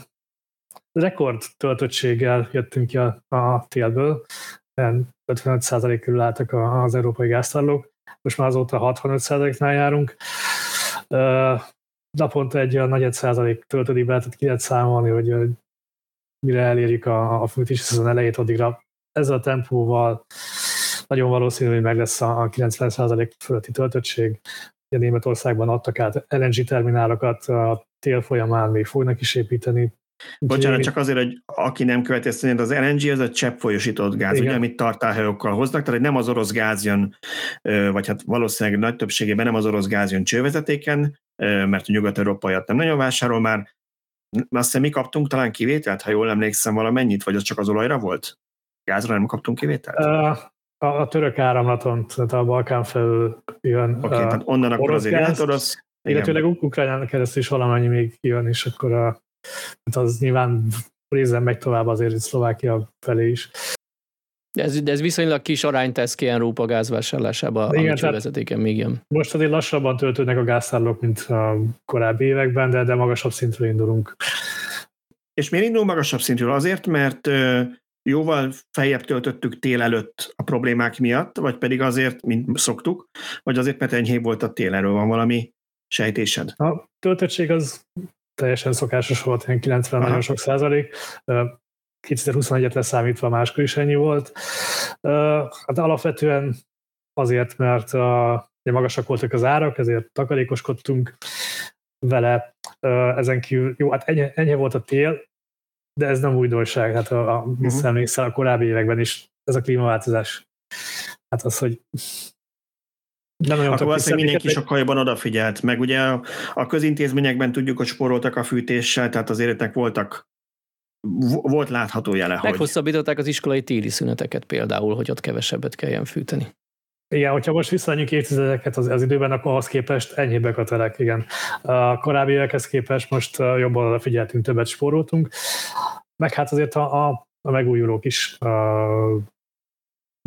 rekord töltöttséggel jöttünk ki a, a télből, 55% körül álltak az európai gáztárlók, most már azóta 65%-nál járunk. Uh, naponta egy olyan nagy százalék töltődik be, tehát ki lehet számolni, hogy mire elérjük a, a fűtési szezon elejét, addigra ezzel a tempóval nagyon valószínű, hogy meg lesz a 90% fölötti töltöttség. Ugye Németországban adtak át LNG terminálokat, a tél folyamán még fognak is építeni. Bocsánat, csak azért, hogy aki nem követi ezt, az LNG az a csepp folyosított gáz, Igen. ugye, amit tartálhajókkal hoznak, tehát nem az orosz gáz jön, vagy hát valószínűleg nagy többségében nem az orosz gáz jön csővezetéken, mert a nyugat-európaiat nem nagyon vásárol már. Azt hiszem, mi kaptunk talán kivételt, ha jól emlékszem valamennyit, vagy az csak az olajra volt? Gázra nem kaptunk kivételt? Uh, a, a török áramlaton, tehát a Balkán felül jön. Oké, okay, tehát onnan akkor azért gáz, orosz. Illetőleg Ukrajnán keresztül is valamennyi még jön, és akkor a, hát az nyilván részben megy tovább azért Szlovákia felé is. De ez, de ez viszonylag kis arányt tesz ki Európa gázvásárlásába, Igen, a vezetéken még jön. Most azért lassabban töltődnek a gáztárlók, mint a korábbi években, de, de magasabb szintről indulunk. És miért indul magasabb szintről? Azért, mert jóval feljebb töltöttük tél előtt a problémák miatt, vagy pedig azért, mint szoktuk, vagy azért, mert enyhébb volt a tél, erről van valami sejtésed? A töltöttség az teljesen szokásos volt, ilyen 90 Aha. nagyon sok százalék. 2021-et leszámítva máskor is ennyi volt. Hát alapvetően azért, mert magasak voltak az árak, ezért takarékoskodtunk vele. Ezen kívül, jó, hát ennyi, ennyi volt a tél, de ez nem újdonság, hát a, a uh-huh. a korábbi években is ez a klímaváltozás. Hát az, hogy nem nagyon Akkor valószínűleg mindenki meg... sokkal jobban odafigyelt, meg ugye a, a közintézményekben tudjuk, hogy spóroltak a fűtéssel, tehát azért voltak volt látható jele, Meghosszabbították az iskolai téli szüneteket például, hogy ott kevesebbet kelljen fűteni. Igen, hogyha most visszanyunk évtizedeket az, az időben, akkor ahhoz képest enyhébbek a terek, igen. A korábbi évekhez képest most jobban odafigyeltünk, többet spóroltunk, meg hát azért a, a, a megújulók is a,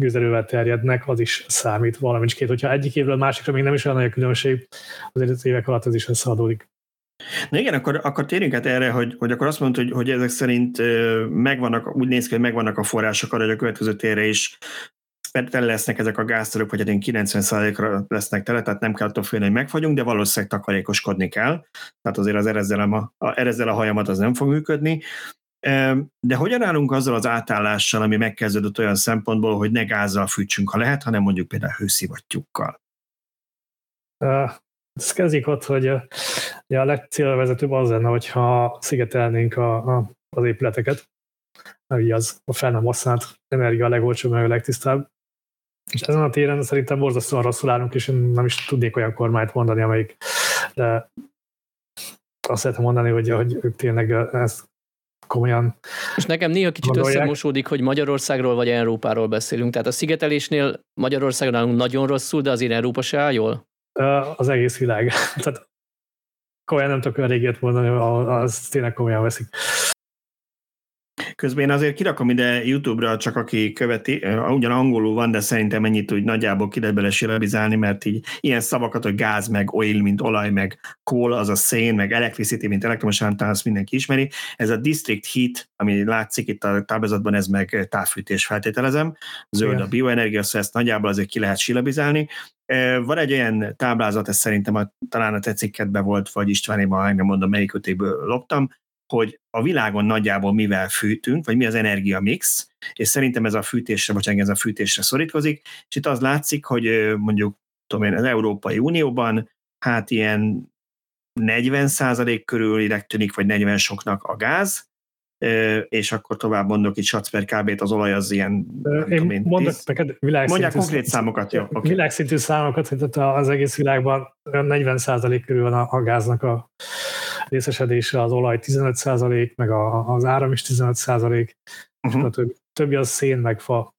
gőzerővel terjednek, az is számít valamint két. Hogyha egyik évről másikra még nem is olyan nagy a különbség, azért az évek alatt ez is összeadódik. Na igen, akkor, akkor térjünk át erre, hogy, hogy akkor azt mondod, hogy, hogy ezek szerint megvannak, úgy néz ki, hogy megvannak a források arra, hogy a következő térre is tele lesznek ezek a gáztörök, vagy eddig 90%-ra lesznek tele, tehát nem kell attól félni, hogy megfagyunk, de valószínűleg takarékoskodni kell. Tehát azért az erezzel a, a, erezzel a hajamat az nem fog működni. De hogyan állunk azzal az átállással, ami megkezdődött olyan szempontból, hogy ne gázzal fűtsünk, ha lehet, hanem mondjuk például hőszivattyúkkal? Ez kezdik ott, hogy a legcélvezetőbb az lenne, hogyha szigetelnénk a, a, az épületeket, mert az a fel nem használt energia a legolcsóbb, meg a legtisztább. És ezen a téren szerintem borzasztóan rosszul állunk, és én nem is tudnék olyan kormányt mondani, amelyik de azt szeretem mondani, hogy, hogy ők tényleg ezt komolyan És nekem néha kicsit gondolják. összemosódik, hogy Magyarországról vagy Európáról beszélünk. Tehát a szigetelésnél Magyarországon állunk nagyon rosszul, de azért Európa se áll jól? Az egész világ. Tehát komolyan nem tudok olyan régiót mondani, az tényleg komolyan veszik. Közben én azért kirakom ide YouTube-ra, csak aki követi, ugyan angolul van, de szerintem ennyit úgy nagyjából ki lehet mert így ilyen szavakat, hogy gáz, meg oil, mint olaj, meg coal, az a szén, meg electricity, mint elektromos áram, azt mindenki ismeri. Ez a district heat, ami látszik itt a táblázatban, ez meg távfűtés feltételezem. Zöld Igen. a bioenergia, szóval ezt nagyjából azért ki lehet silabizálni. Van egy olyan táblázat, ez szerintem a, talán a tetszikketben volt, vagy Istvánéban, nem mondom, melyik ötéből loptam, hogy a világon nagyjából mivel fűtünk, vagy mi az energia mix, és szerintem ez a fűtésre, vagy ez a fűtésre szorítkozik, és itt az látszik, hogy mondjuk tudom én, az Európai Unióban hát ilyen 40 körül tűnik, vagy 40% soknak a gáz, és akkor tovább mondok itt satsz per kb az olaj az ilyen... Én tudom én, mondok tíz... neked világszintű... Mondják konkrét számokat, jó. Okay. Világszintű számokat, hogy az egész világban 40% körül van a, a gáznak a részesedése, az olaj 15% meg a, az áram is 15 uh-huh. a többi, többi az szén meg fa.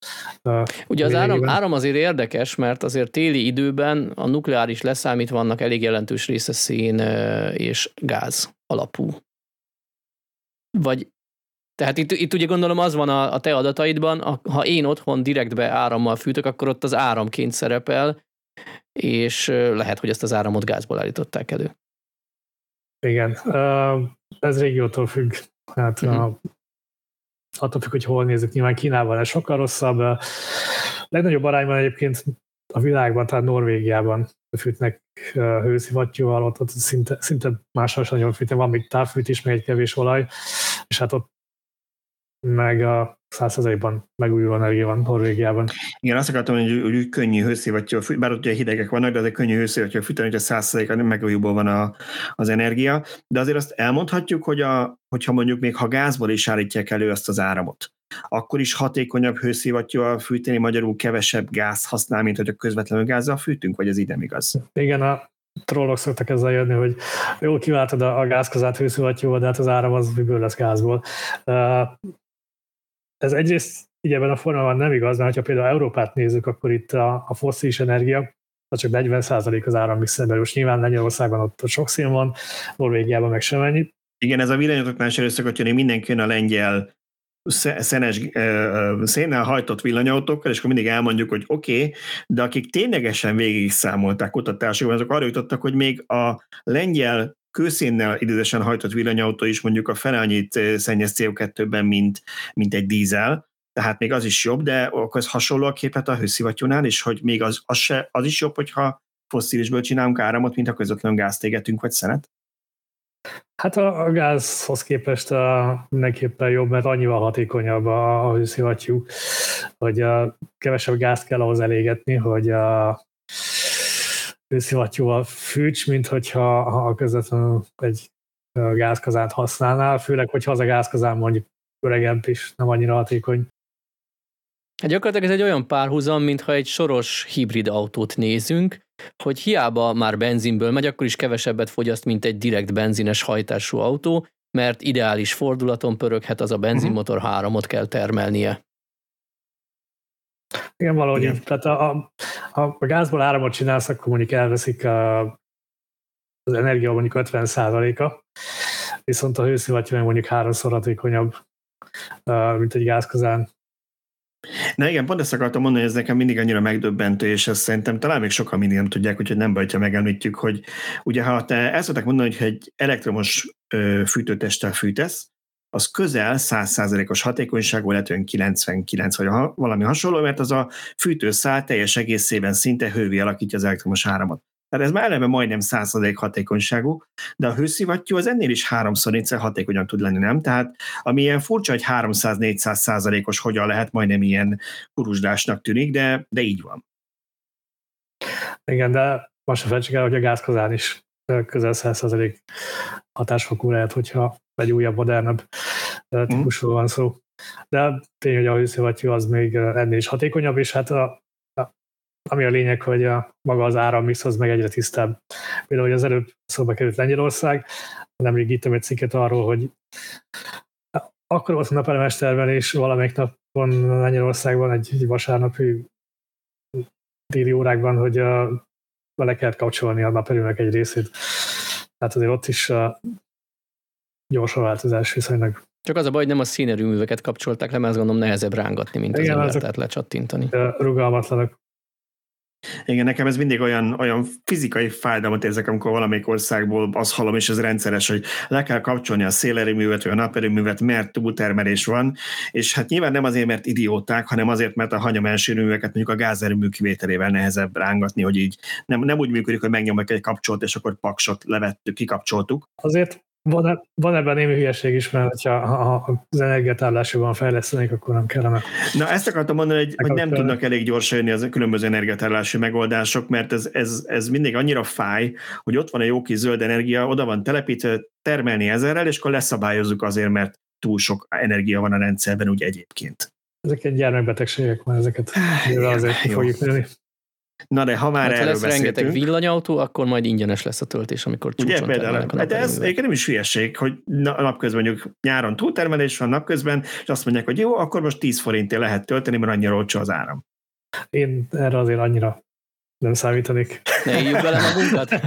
Ugye az áram, áram azért érdekes, mert azért téli időben a nukleáris leszámít vannak elég jelentős része szén és gáz alapú. Vagy tehát itt, itt ugye gondolom az van a, a te adataidban, a, ha én otthon direktbe árammal fűtök, akkor ott az áramként szerepel, és lehet, hogy ezt az áramot gázból állították elő. Igen, ez régiótól függ. Hát uh-huh. a, attól függ, hogy hol nézzük, nyilván Kínában ez sokkal rosszabb. A legnagyobb arányban egyébként a világban, tehát Norvégiában fűtnek hőszivattyúval, ott, ott szinte, szinte máshol sem nagyon fűtnek, van még távfűtés, meg egy kevés olaj, és hát ott meg a százszerzalékban megújuló energia van Norvégiában. Igen, azt akartam mondani, hogy, úgy könnyű hőszivattyú, bár ott ugye hidegek vannak, de azért könnyű hőszivattyú fűteni, hogy a százszerzalékban megújulóból van a, az energia. De azért azt elmondhatjuk, hogy a, hogyha mondjuk még ha gázból is állítják elő azt az áramot, akkor is hatékonyabb hőszivattyúval fűteni, magyarul kevesebb gáz használ, mint hogy a közvetlenül gázzal fűtünk, vagy ez ide igaz? Igen, a trollok szoktak ezzel jönni, hogy jó, kiváltod a, a gázkazát hőszivattyúval, de hát az áram az miből lesz gázból. Uh, ez egyrészt így ebben a formában nem igaz, mert ha például Európát nézzük, akkor itt a, a fosszilis energia az csak 40% az árammixerben. Most nyilván Lengyelországban ott sok szín van, Norvégiában meg sem ennyi. Igen, ez a villanyozóknál is szokott jönni, mindenki a lengyel szenes szénnel hajtott villanyautókkal, és akkor mindig elmondjuk, hogy oké, okay, de akik ténylegesen végig számolták kutatásokban, azok arra jutottak, hogy még a lengyel kőszénnel időzesen hajtott villanyautó is mondjuk a fele annyit szennyez CO2-ben, mint, mint egy dízel, tehát még az is jobb, de akkor ez hasonló a képet a hőszivattyúnál is, hogy még az, az, se, az is jobb, hogyha fosszilisből csinálunk áramot, mint a közvetlen gázt égetünk, vagy szenet? Hát a, a gázhoz képest a, mindenképpen jobb, mert annyival hatékonyabb a, a hőszivattyú, hogy a, kevesebb gázt kell ahhoz elégetni, hogy a hőszivattyúval fűts, mint hogyha a közvetlenül egy gázkazánt használnál, főleg, hogyha az a gázkazán mondjuk öregebb és nem annyira hatékony. Hát gyakorlatilag ez egy olyan párhuzam, mintha egy soros hibrid autót nézünk, hogy hiába már benzinből megy, akkor is kevesebbet fogyaszt, mint egy direkt benzines hajtású autó, mert ideális fordulaton pöröghet, az a benzinmotor uh-huh. háromot kell termelnie. Igen, valahogy Igen. így. Tehát a, a, a, a gázból áramot csinálsz, akkor mondjuk elveszik a, az energia mondjuk 50%-a, viszont a hőszivattyú meg mondjuk háromszor hatékonyabb, mint egy gázkazán. Na igen, pont ezt akartam mondani, hogy ez nekem mindig annyira megdöbbentő, és ezt szerintem talán még sokan mindig nem tudják, úgyhogy nem baj, ha megemlítjük, hogy ugye ha te el szokták mondani, hogy egy elektromos ö, fűtőtesttel fűtesz, az közel 100%-os hatékonyságú, illetve 99 vagy valami hasonló, mert az a fűtőszál teljes egészében szinte hővé alakítja az elektromos áramot. Tehát ez már eleve majdnem 100% hatékonyságú, de a hőszivattyú az ennél is háromszor négyszer hatékonyan tud lenni, nem? Tehát ami ilyen furcsa, hogy 300-400 százalékos hogyan lehet, majdnem ilyen kurusdásnak tűnik, de, de így van. Igen, de most se felejtsük el, hogy a gázkazán is közel 100% hatásfokú lehet, hogyha egy újabb, modernebb mhm. típusról van szó. De tény, hogy a hőszivattyú az még ennél is hatékonyabb, és hát a ami a lényeg, hogy a, maga az árammix az meg egyre tisztább. Például, hogy az előbb szóba került Lengyelország, nemrég írtam egy cikket arról, hogy akkor volt a napelemes termelés valamelyik napon Lengyelországban egy, egy vasárnapi déli órákban, hogy uh, le kellett kapcsolni a naperőnek egy részét. Tehát azért ott is uh, gyors a változás viszonylag. Csak az a baj, hogy nem a színerőműveket kapcsolták le, mert azt gondolom nehezebb rángatni, mint Igen, az tehát lecsattintani. Rugalmatlanak igen, nekem ez mindig olyan, olyan fizikai fájdalmat érzek, amikor valamelyik országból azt hallom, és ez rendszeres, hogy le kell kapcsolni a szélerőművet, vagy a naperőművet, mert túltermelés van, és hát nyilván nem azért, mert idióták, hanem azért, mert a hagyományos erőműveket mondjuk a gázerőmű kivételével nehezebb rángatni, hogy így nem, nem úgy működik, hogy megnyomok egy kapcsolt, és akkor paksot levettük, kikapcsoltuk. Azért van, van ebben némi hülyeség is, mert ha, ha az energiatárlásokban fejlesztenék, akkor nem kellene. Na ezt akartam mondani, hogy, hogy nem tudnak elég gyorsan jönni az különböző energiatárlási megoldások, mert ez, ez, ez mindig annyira fáj, hogy ott van egy jó kis zöld energia, oda van telepítve, termelni ezerrel, és akkor leszabályozzuk azért, mert túl sok energia van a rendszerben úgy egyébként. Ezek egy gyermekbetegségek, már ezeket azért jó. fogjuk nőni. Na de ha már hát, erről lesz beszéltünk, rengeteg villanyautó, akkor majd ingyenes lesz a töltés, amikor csúcson Ugye, például, de ez egyébként nem is hülyeség, hogy napközben mondjuk nyáron túltermelés van napközben, és azt mondják, hogy jó, akkor most 10 forintért lehet tölteni, mert annyira olcsó az áram. Én erre azért annyira nem számítanik. Ne írjuk bele magunkat?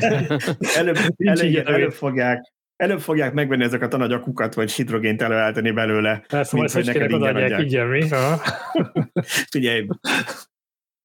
előbb, előbb, előbb, fogják, előbb fogják megvenni ezeket a nagy akukat, vagy hidrogént előállítani belőle. Persze, mint hogy neked ingyen adják. Ingyen mi? Figyelj,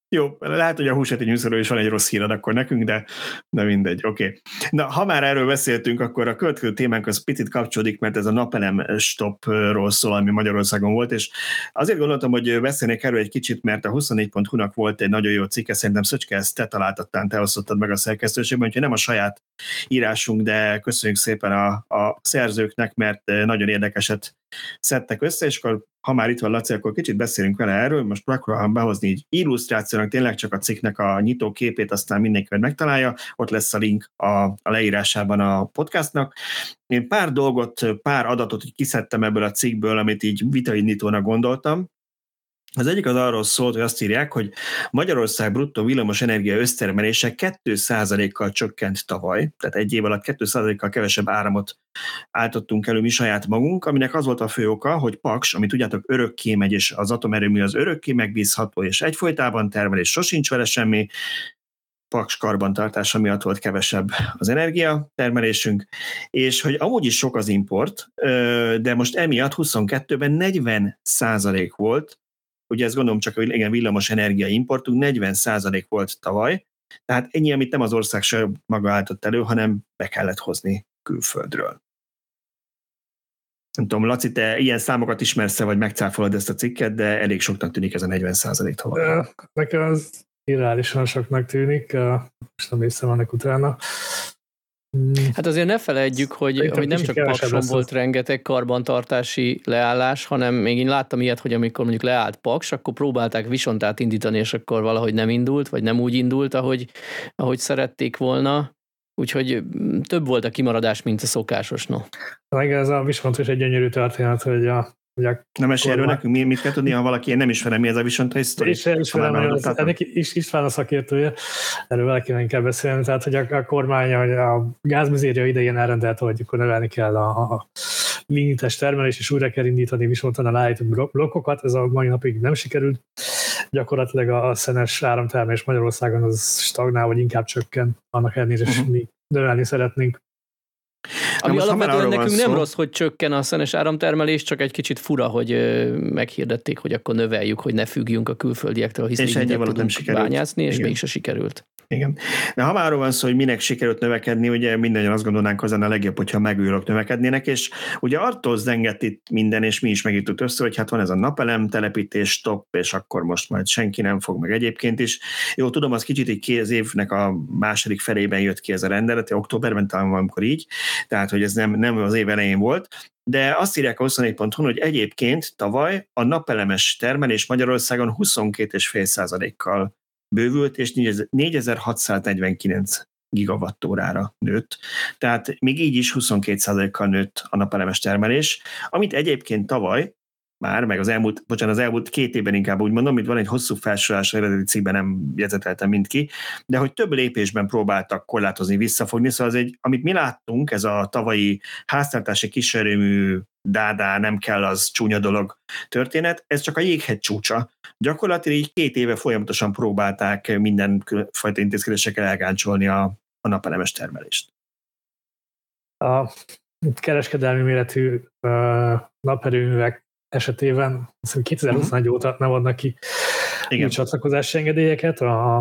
jó, lehet, hogy a húseti nyűszörő is van egy rossz hírad akkor nekünk, de, de mindegy, oké. Okay. Na, ha már erről beszéltünk, akkor a következő témánk az picit kapcsolódik, mert ez a napelem stopról szól, ami Magyarországon volt, és azért gondoltam, hogy beszélnék erről egy kicsit, mert a 24.hu-nak volt egy nagyon jó cikke, szerintem Szöcske, ezt te találtattál, te osztottad meg a szerkesztőségben, úgyhogy nem a saját írásunk, de köszönjük szépen a, a szerzőknek, mert nagyon érdekeset szedtek össze, és akkor ha már itt van Laci, akkor kicsit beszélünk vele erről, most megpróbálom behozni így illusztrációnak tényleg csak a cikknek a nyitó képét, aztán mindenki megtalálja, ott lesz a link a, a leírásában a podcastnak. Én pár dolgot, pár adatot így kiszedtem ebből a cikkből, amit így vitaindítónak gondoltam, az egyik az arról szólt, hogy azt írják, hogy Magyarország bruttó villamos energia össztermelése 2%-kal csökkent tavaly, tehát egy év alatt 2%-kal kevesebb áramot álltottunk elő mi saját magunk, aminek az volt a fő oka, hogy Paks, ami tudjátok örökké megy, és az atomerőmű az örökké megbízható, és egyfolytában termel, és sosincs vele semmi, Paks karbantartása miatt volt kevesebb az energia termelésünk, és hogy amúgy is sok az import, de most emiatt 22-ben 40% volt ugye ezt gondolom csak, hogy igen, villamos energia importunk 40% volt tavaly, tehát ennyi, amit nem az ország se maga állított elő, hanem be kellett hozni külföldről. Nem tudom, Laci, te ilyen számokat ismersz vagy megcáfolod ezt a cikket, de elég soknak tűnik ez a 40 százalék Nekem az irreálisan soknak tűnik, most nem észre vannak utána. Mm. Hát azért ne felejtjük, hogy, hogy nem csak Pakson volt rengeteg karbantartási leállás, hanem még én láttam ilyet, hogy amikor mondjuk leállt Paks, akkor próbálták visontát indítani, és akkor valahogy nem indult, vagy nem úgy indult, ahogy, ahogy szerették volna. Úgyhogy mm, több volt a kimaradás, mint a szokásos, no. Meg ez a viszont is egy gyönyörű történet, hogy a nem esély erről nekünk, mi, mit kell tudni, ha valaki én nem ismerem, mi ez a Vision History? És ismerem, az, ennek is, István a szakértője, erről valakinek kell beszélni, tehát hogy a, a kormány a gázmizéria idején elrendelte, hogy akkor növelni kell a, a limites termelés, és újra kell indítani viszontan állított blokkokat, ez a mai napig nem sikerült. Gyakorlatilag a szenes áramtermelés Magyarországon az stagnál, vagy inkább csökken, annak ellenére, hogy uh-huh. mi növelni szeretnénk. Ami alapvetően nekünk nem rossz, hogy csökken a szenes áramtermelés, csak egy kicsit fura, hogy meghirdették, hogy akkor növeljük, hogy ne függjünk a külföldiektől, hiszen és ennyi nem sikerült. bányászni, és Igen. mégse sikerült. Igen. De ha már arról van szó, hogy minek sikerült növekedni, ugye mindannyian azt gondolnánk, hogy a legjobb, hogyha megújulók növekednének, és ugye attól zengett itt minden, és mi is megírtuk össze, hogy hát van ez a napelem telepítés, stop, és akkor most majd senki nem fog meg egyébként is. Jó, tudom, az kicsit egy kéz évnek a második felében jött ki ez a rendelet, októberben talán valamikor így, tehát hogy ez nem, nem az év elején volt, de azt írják a 24hu hogy egyébként tavaly a napelemes termelés Magyarországon 22,5%-kal bővült, és 4649 gigawattórára nőtt. Tehát még így is 22%-kal nőtt a napelemes termelés, amit egyébként tavaly már, meg az elmúlt, bocsánat, az elmúlt két évben inkább úgy mondom, itt van egy hosszú felsorolás, eredeti cikkben nem jegyzeteltem mind ki, de hogy több lépésben próbáltak korlátozni, visszafogni, szóval az egy, amit mi láttunk, ez a tavalyi háztartási kiserőmű dádá, nem kell az csúnya dolog történet, ez csak a jéghegy csúcsa. Gyakorlatilag így két éve folyamatosan próbálták mindenfajta intézkedésekkel elgáncsolni a, a napelemes termelést. A kereskedelmi méretű uh, naperőművek esetében 2021 uh-huh. óta nem adnak ki Igen. csatlakozási engedélyeket. A,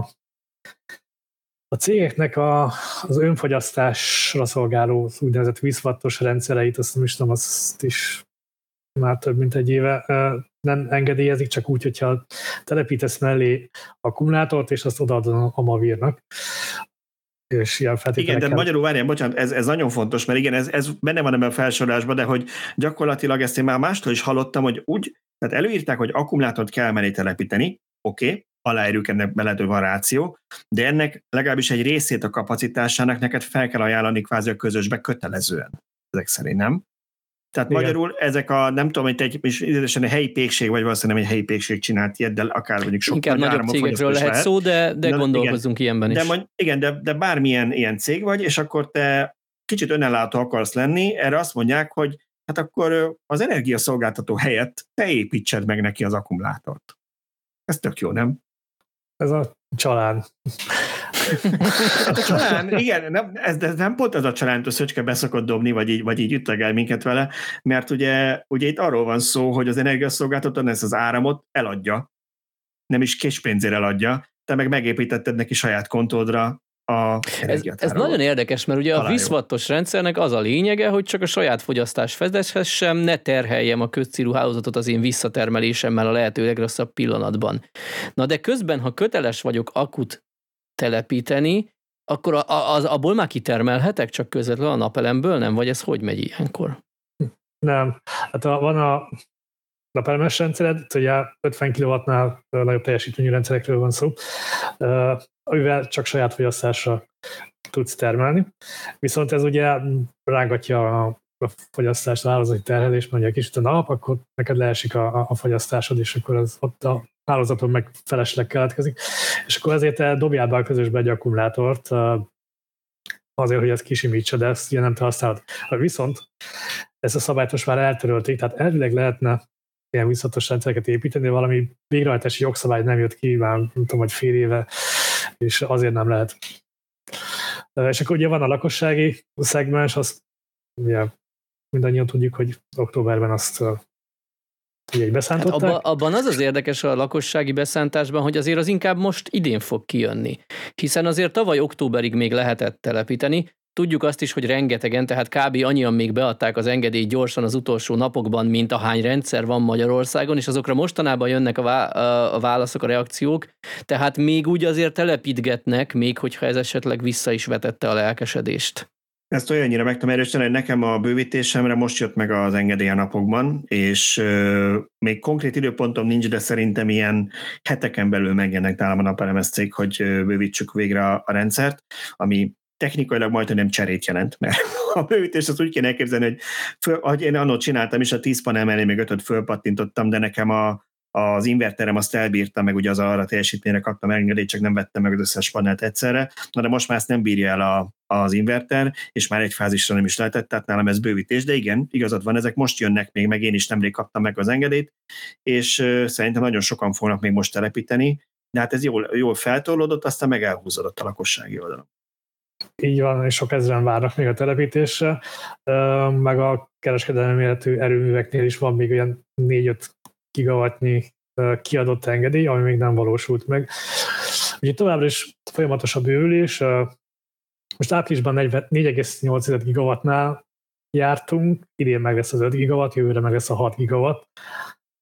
a cégeknek a, az önfogyasztásra szolgáló úgynevezett vízvattos rendszereit, azt nem is tudom, azt is már több mint egy éve nem engedélyezik, csak úgy, hogyha telepítesz mellé akkumulátort, és azt odaadod a Mavírnak és ilyen Igen, de magyarul várjál, bocsánat, ez, ez nagyon fontos, mert igen, ez, ez benne van ebben a felsorolásban, de hogy gyakorlatilag ezt én már mástól is hallottam, hogy úgy, tehát előírták, hogy akkumulátort kell mellé telepíteni, oké, okay, aláírjuk ennek bele, van de ennek legalábbis egy részét a kapacitásának neked fel kell ajánlani kvázi a közösbe kötelezően. Ezek szerint nem? Tehát Igen. magyarul ezek a, nem tudom, hogy egy, és egy helyi pékség, vagy valószínűleg egy helyi pékség csinált ilyet, de akár mondjuk sok Inkább nagyobb cégekről lehet, lehet szó, de, de, de gondolkozunk igen, ilyenben is. De, mondj, igen, de, de bármilyen ilyen cég vagy, és akkor te kicsit önellátó akarsz lenni, erre azt mondják, hogy hát akkor az energiaszolgáltató helyett te építsed meg neki az akkumulátort. Ez tök jó, nem? Ez a család. Hát a csalán, igen, nem, ez, ez nem pont ez a csalán, hogy Szöcske beszokott dobni, vagy így, vagy így ütlegel minket vele, mert ugye, ugye itt arról van szó, hogy az energiaszolgáltató ezt az áramot eladja, nem is késpénzére eladja, te meg megépítetted neki saját kontódra a ez, ez nagyon érdekes, mert ugye a viszvattos rendszernek az a lényege, hogy csak a saját fogyasztás fedezhessem, ne terheljem a közcélú hálózatot az én visszatermelésemmel a lehető legrosszabb pillanatban. Na de közben, ha köteles vagyok akut telepíteni, akkor a, a, az, abból már kitermelhetek csak közvetlenül a napelemből, nem? Vagy ez hogy megy ilyenkor? Nem. Hát a, van a napelemes rendszered, ugye 50 kW-nál nagyobb teljesítményű rendszerekről van szó, amivel csak saját fogyasztásra tudsz termelni. Viszont ez ugye rángatja a a fogyasztást, a hálózati terhelést, mondja kicsit a nap, akkor neked leesik a, a fogyasztásod, és akkor az ott a hálózaton meg felesleg keletkezik. És akkor ezért dobjál be a közösbe egy akkumulátort, azért, hogy ezt kisimítsa, de ezt ugye nem te használod. Viszont ezt a szabályt most már eltörölték, tehát elvileg lehetne ilyen visszatos rendszereket építeni, valami végrehajtási jogszabály nem jött ki, már nem tudom, hogy fél éve, és azért nem lehet. És akkor ugye van a lakossági szegmens, azt ugye mindannyian tudjuk, hogy októberben azt ugye beszántották. Hát abba, abban az az érdekes a lakossági beszántásban, hogy azért az inkább most idén fog kijönni. Hiszen azért tavaly októberig még lehetett telepíteni, tudjuk azt is, hogy rengetegen, tehát kb. annyian még beadták az engedélyt gyorsan az utolsó napokban, mint a hány rendszer van Magyarországon, és azokra mostanában jönnek a, vá- a válaszok, a reakciók, tehát még úgy azért telepítgetnek, még hogyha ez esetleg vissza is vetette a lelkesedést. Ezt olyannyira meg tudom erősíteni, hogy nekem a bővítésemre most jött meg az engedély a napokban, és euh, még konkrét időpontom nincs, de szerintem ilyen heteken belül megjelennek nálam a napelemes cég, hogy bővítsük végre a, a rendszert, ami technikailag majd nem cserét jelent, mert a bővítést azt úgy kéne elképzelni, hogy, föl, hogy én annól csináltam, és a 10 panel mellé még ötöt fölpattintottam, de nekem a, az inverterem azt elbírta, meg ugye az arra teljesítményre kaptam engedélyt, csak nem vettem meg az összes panelt egyszerre, na de most már ezt nem bírja el a, az inverter, és már egy fázisra nem is lehetett, tehát nálam ez bővítés, de igen, igazad van, ezek most jönnek még, meg én is nemrég kaptam meg az engedélyt, és szerintem nagyon sokan fognak még most telepíteni, de hát ez jól, jól feltorlódott, aztán meg elhúzódott a lakossági oldalon. Így van, és sok ezeren várnak még a telepítésre, meg a kereskedelmi méretű erőműveknél is van még olyan 4-5 gigawattnyi kiadott engedély, ami még nem valósult meg. Ugye továbbra is folyamatos a bővülés, most áprilisban 4,8 gigawattnál jártunk, idén meg lesz az 5 gigawatt, jövőre meg lesz a 6 gigawatt,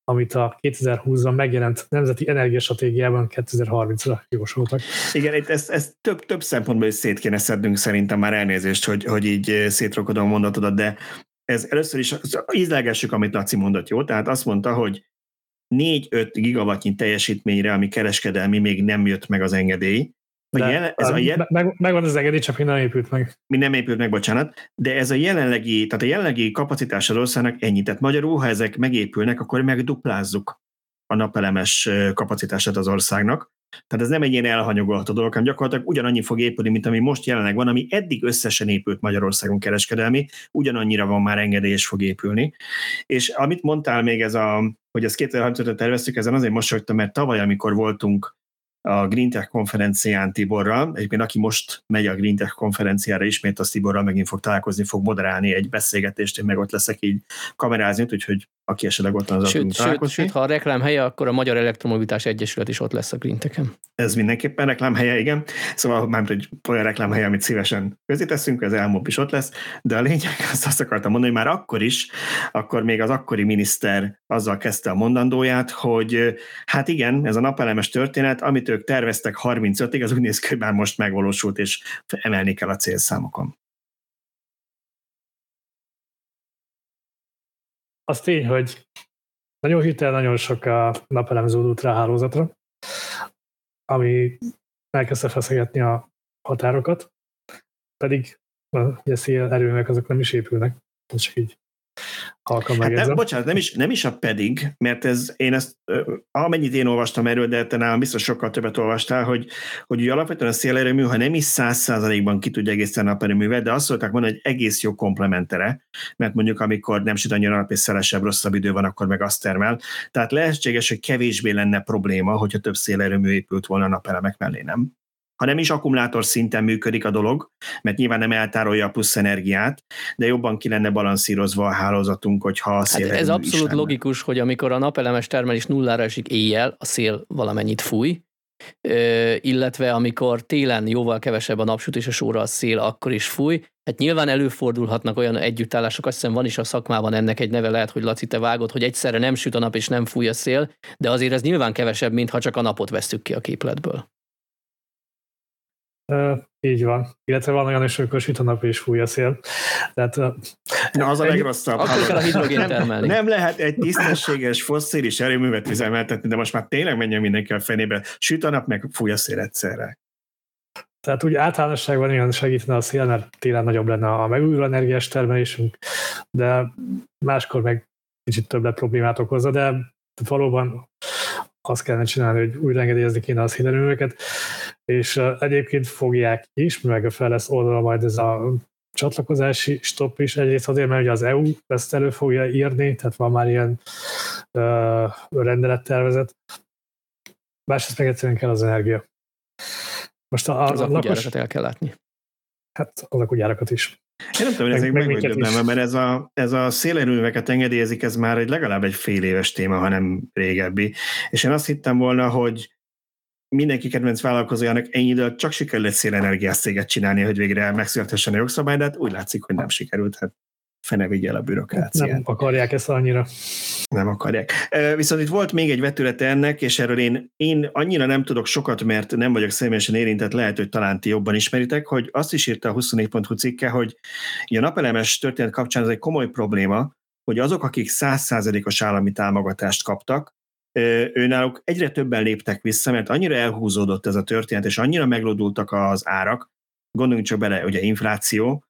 amit a 2020-ban megjelent Nemzeti Energiastratégiában 2030-ra jósoltak. Igen, itt ezt, ezt több, több szempontból is szét kéne szednünk szerintem már elnézést, hogy, hogy így szétrokodom a mondatodat, de ez először is ízlelgessük, amit Laci mondott, jó? Tehát azt mondta, hogy 4-5 gigawattnyi teljesítményre, ami kereskedelmi, még nem jött meg az engedély. De, jelen, ez a jel... meg, megvan az engedély, csak még nem épült meg. Mi nem épült meg, bocsánat, de ez a jelenlegi, tehát a jelenlegi kapacitás az országnak ennyi. Tehát magyarul, ha ezek megépülnek, akkor megduplázzuk a napelemes kapacitását az országnak. Tehát ez nem egy ilyen elhanyagolható dolog, hanem gyakorlatilag ugyanannyi fog épülni, mint ami most jelenleg van, ami eddig összesen épült Magyarországon kereskedelmi, ugyanannyira van már engedély és fog épülni. És amit mondtál még ez a, hogy ezt 2035-re terveztük, ezen azért mosolyogtam, mert tavaly, amikor voltunk a Green Tech konferencián Tiborral. Egyébként aki most megy a Green Tech konferenciára ismét, az Tiborral megint fog találkozni, fog moderálni egy beszélgetést, én meg ott leszek így kamerázni, úgyhogy aki esetleg ott van, az sőt, sőt, sőt, ha a reklám helye, akkor a Magyar Elektromobilitás Egyesület is ott lesz a Green Tech-en. Ez mindenképpen reklám helye, igen. Szóval már hogy olyan reklám helye, amit szívesen közíteszünk, az elmúbb is ott lesz, de a lényeg, azt, azt akartam mondani, hogy már akkor is, akkor még az akkori miniszter azzal kezdte a mondandóját, hogy hát igen, ez a napelemes történet, amit ők terveztek 35-ig, az úgy néz ki, hogy már most megvalósult, és emelni kell a célszámokon. Az tény, hogy nagyon hitel, nagyon sok a napelem zódult rá hálózatra, ami elkezdte feszegetni a határokat, pedig a erőmek azok nem is épülnek, csak így halkan hát nem, bocsánat, nem is, nem is a pedig, mert ez, én ezt, amennyit én olvastam erről, de te nálam biztos sokkal többet olvastál, hogy, hogy ugye alapvetően a szélerőmű, ha nem is száz százalékban ki tudja egészen naperőművet, de azt szokták mondani, hogy egész jó komplementere, mert mondjuk amikor nem süt annyira nap és szelesebb, rosszabb idő van, akkor meg azt termel. Tehát lehetséges, hogy kevésbé lenne probléma, hogyha több szélerőmű épült volna a napelemek mellé, nem? Ha nem is akkumulátor szinten működik a dolog, mert nyilván nem eltárolja a plusz energiát, de jobban ki lenne balanszírozva a hálózatunk, hogyha a szél hát Ez abszolút logikus, hogy amikor a napelemes termelés nullára esik éjjel, a szél valamennyit fúj, illetve amikor télen jóval kevesebb a napsütés és óra a szél, akkor is fúj. Hát nyilván előfordulhatnak olyan együttállások, azt hiszem van is a szakmában ennek egy neve, lehet, hogy Laci, te vágod, hogy egyszerre nem süt a nap és nem fúj a szél, de azért ez nyilván kevesebb, mint ha csak a napot vesztük ki a képletből. Így van. Illetve van olyan is, amikor süt a nap és fúj a szél. Tehát, Na, az a legrosszabb. Akkor kell a hidrogén termelni. Nem, nem lehet egy tisztességes fosszilis erőművet üzemeltetni, de most már tényleg menjen mindenki a fenébe. Süt a nap, meg fúj a szél egyszerre. Tehát úgy általánosságban ilyen segítene a szél, mert télen nagyobb lenne a megújuló energiás termelésünk, de máskor meg kicsit több problémát okozza, de valóban azt kellene csinálni, hogy újra engedélyezni kéne a szélerőműveket, és egyébként fogják is, meg fel lesz oldala majd ez a csatlakozási stop is, egyrészt azért, mert ugye az EU ezt elő fogja írni, tehát van már ilyen uh, rendelettervezet, másrészt meg egyszerűen kell az energia. Most a, a, az a lakos... el kell látni. Hát az akugyárakat is. Én nem tudom, hogy ez meg, meg mert ez a, ez a szélerőműveket engedélyezik, ez már egy legalább egy fél éves téma, hanem régebbi. És én azt hittem volna, hogy mindenki kedvenc vállalkozójának ennyi idő csak sikerült szélenergiás céget csinálni, hogy végre megszülethessen a jogszabály, de hát úgy látszik, hogy nem sikerült. Hát fene vigye el a bürokráciát. Nem akarják ezt annyira. Nem akarják. Viszont itt volt még egy vetülete ennek, és erről én, én annyira nem tudok sokat, mert nem vagyok személyesen érintett, lehet, hogy talán ti jobban ismeritek, hogy azt is írta a 24.hu cikke, hogy a napelemes történet kapcsán ez egy komoly probléma, hogy azok, akik százszázalékos állami támogatást kaptak, őnáluk egyre többen léptek vissza, mert annyira elhúzódott ez a történet, és annyira meglódultak az árak, gondoljunk csak bele, ugye infláció,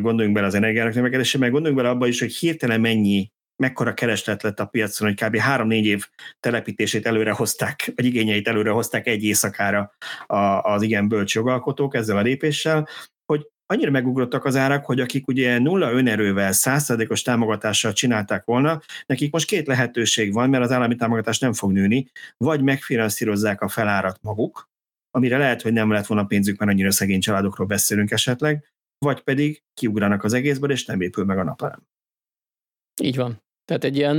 gondoljunk bele az energiának növekedésre, meg gondoljunk bele abba is, hogy hirtelen mennyi, mekkora kereslet lett a piacon, hogy kb. három-négy év telepítését előre hozták, vagy igényeit előre hozták egy éjszakára az igen bölcs jogalkotók ezzel a lépéssel, hogy annyira megugrottak az árak, hogy akik ugye nulla önerővel, százszerzékos támogatással csinálták volna, nekik most két lehetőség van, mert az állami támogatás nem fog nőni, vagy megfinanszírozzák a felárat maguk, amire lehet, hogy nem lett volna pénzük, mert annyira szegény családokról beszélünk esetleg, vagy pedig kiugranak az egészből, és nem épül meg a napelem. Így van. Tehát egy ilyen,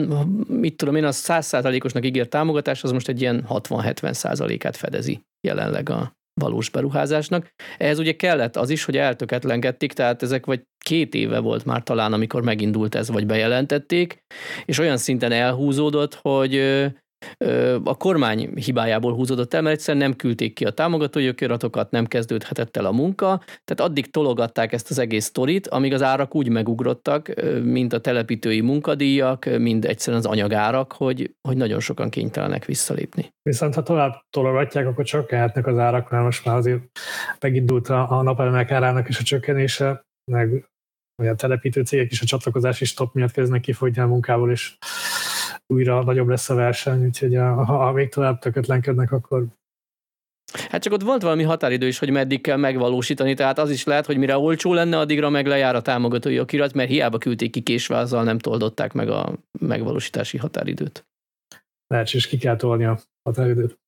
mit tudom én, a 100%-osnak ígért támogatás, az most egy ilyen 60-70%-át fedezi jelenleg a valós beruházásnak. Ehhez ugye kellett az is, hogy eltöketlenkedték, tehát ezek vagy két éve volt már talán, amikor megindult ez, vagy bejelentették, és olyan szinten elhúzódott, hogy a kormány hibájából húzódott el, mert egyszerűen nem küldték ki a támogatói okiratokat, nem kezdődhetett el a munka, tehát addig tologatták ezt az egész sztorit, amíg az árak úgy megugrottak, mint a telepítői munkadíjak, mind egyszerűen az anyagárak, hogy, hogy nagyon sokan kénytelenek visszalépni. Viszont ha tovább tologatják, akkor csökkenhetnek az árak, mert most már azért megindult a, a napelemek árának is a csökkenése, meg a telepítő cégek is a csatlakozási stop miatt kezdnek kifogyni a munkából, és újra nagyobb lesz a verseny, úgyhogy a, ha még tovább tökötlenkednek, akkor Hát csak ott volt valami határidő is, hogy meddig kell megvalósítani, tehát az is lehet, hogy mire olcsó lenne, addigra meg lejár a támogatói okirat, mert hiába küldték ki késve, azzal nem toldották meg a megvalósítási határidőt. Lehet, és ki kell tolni a határidőt.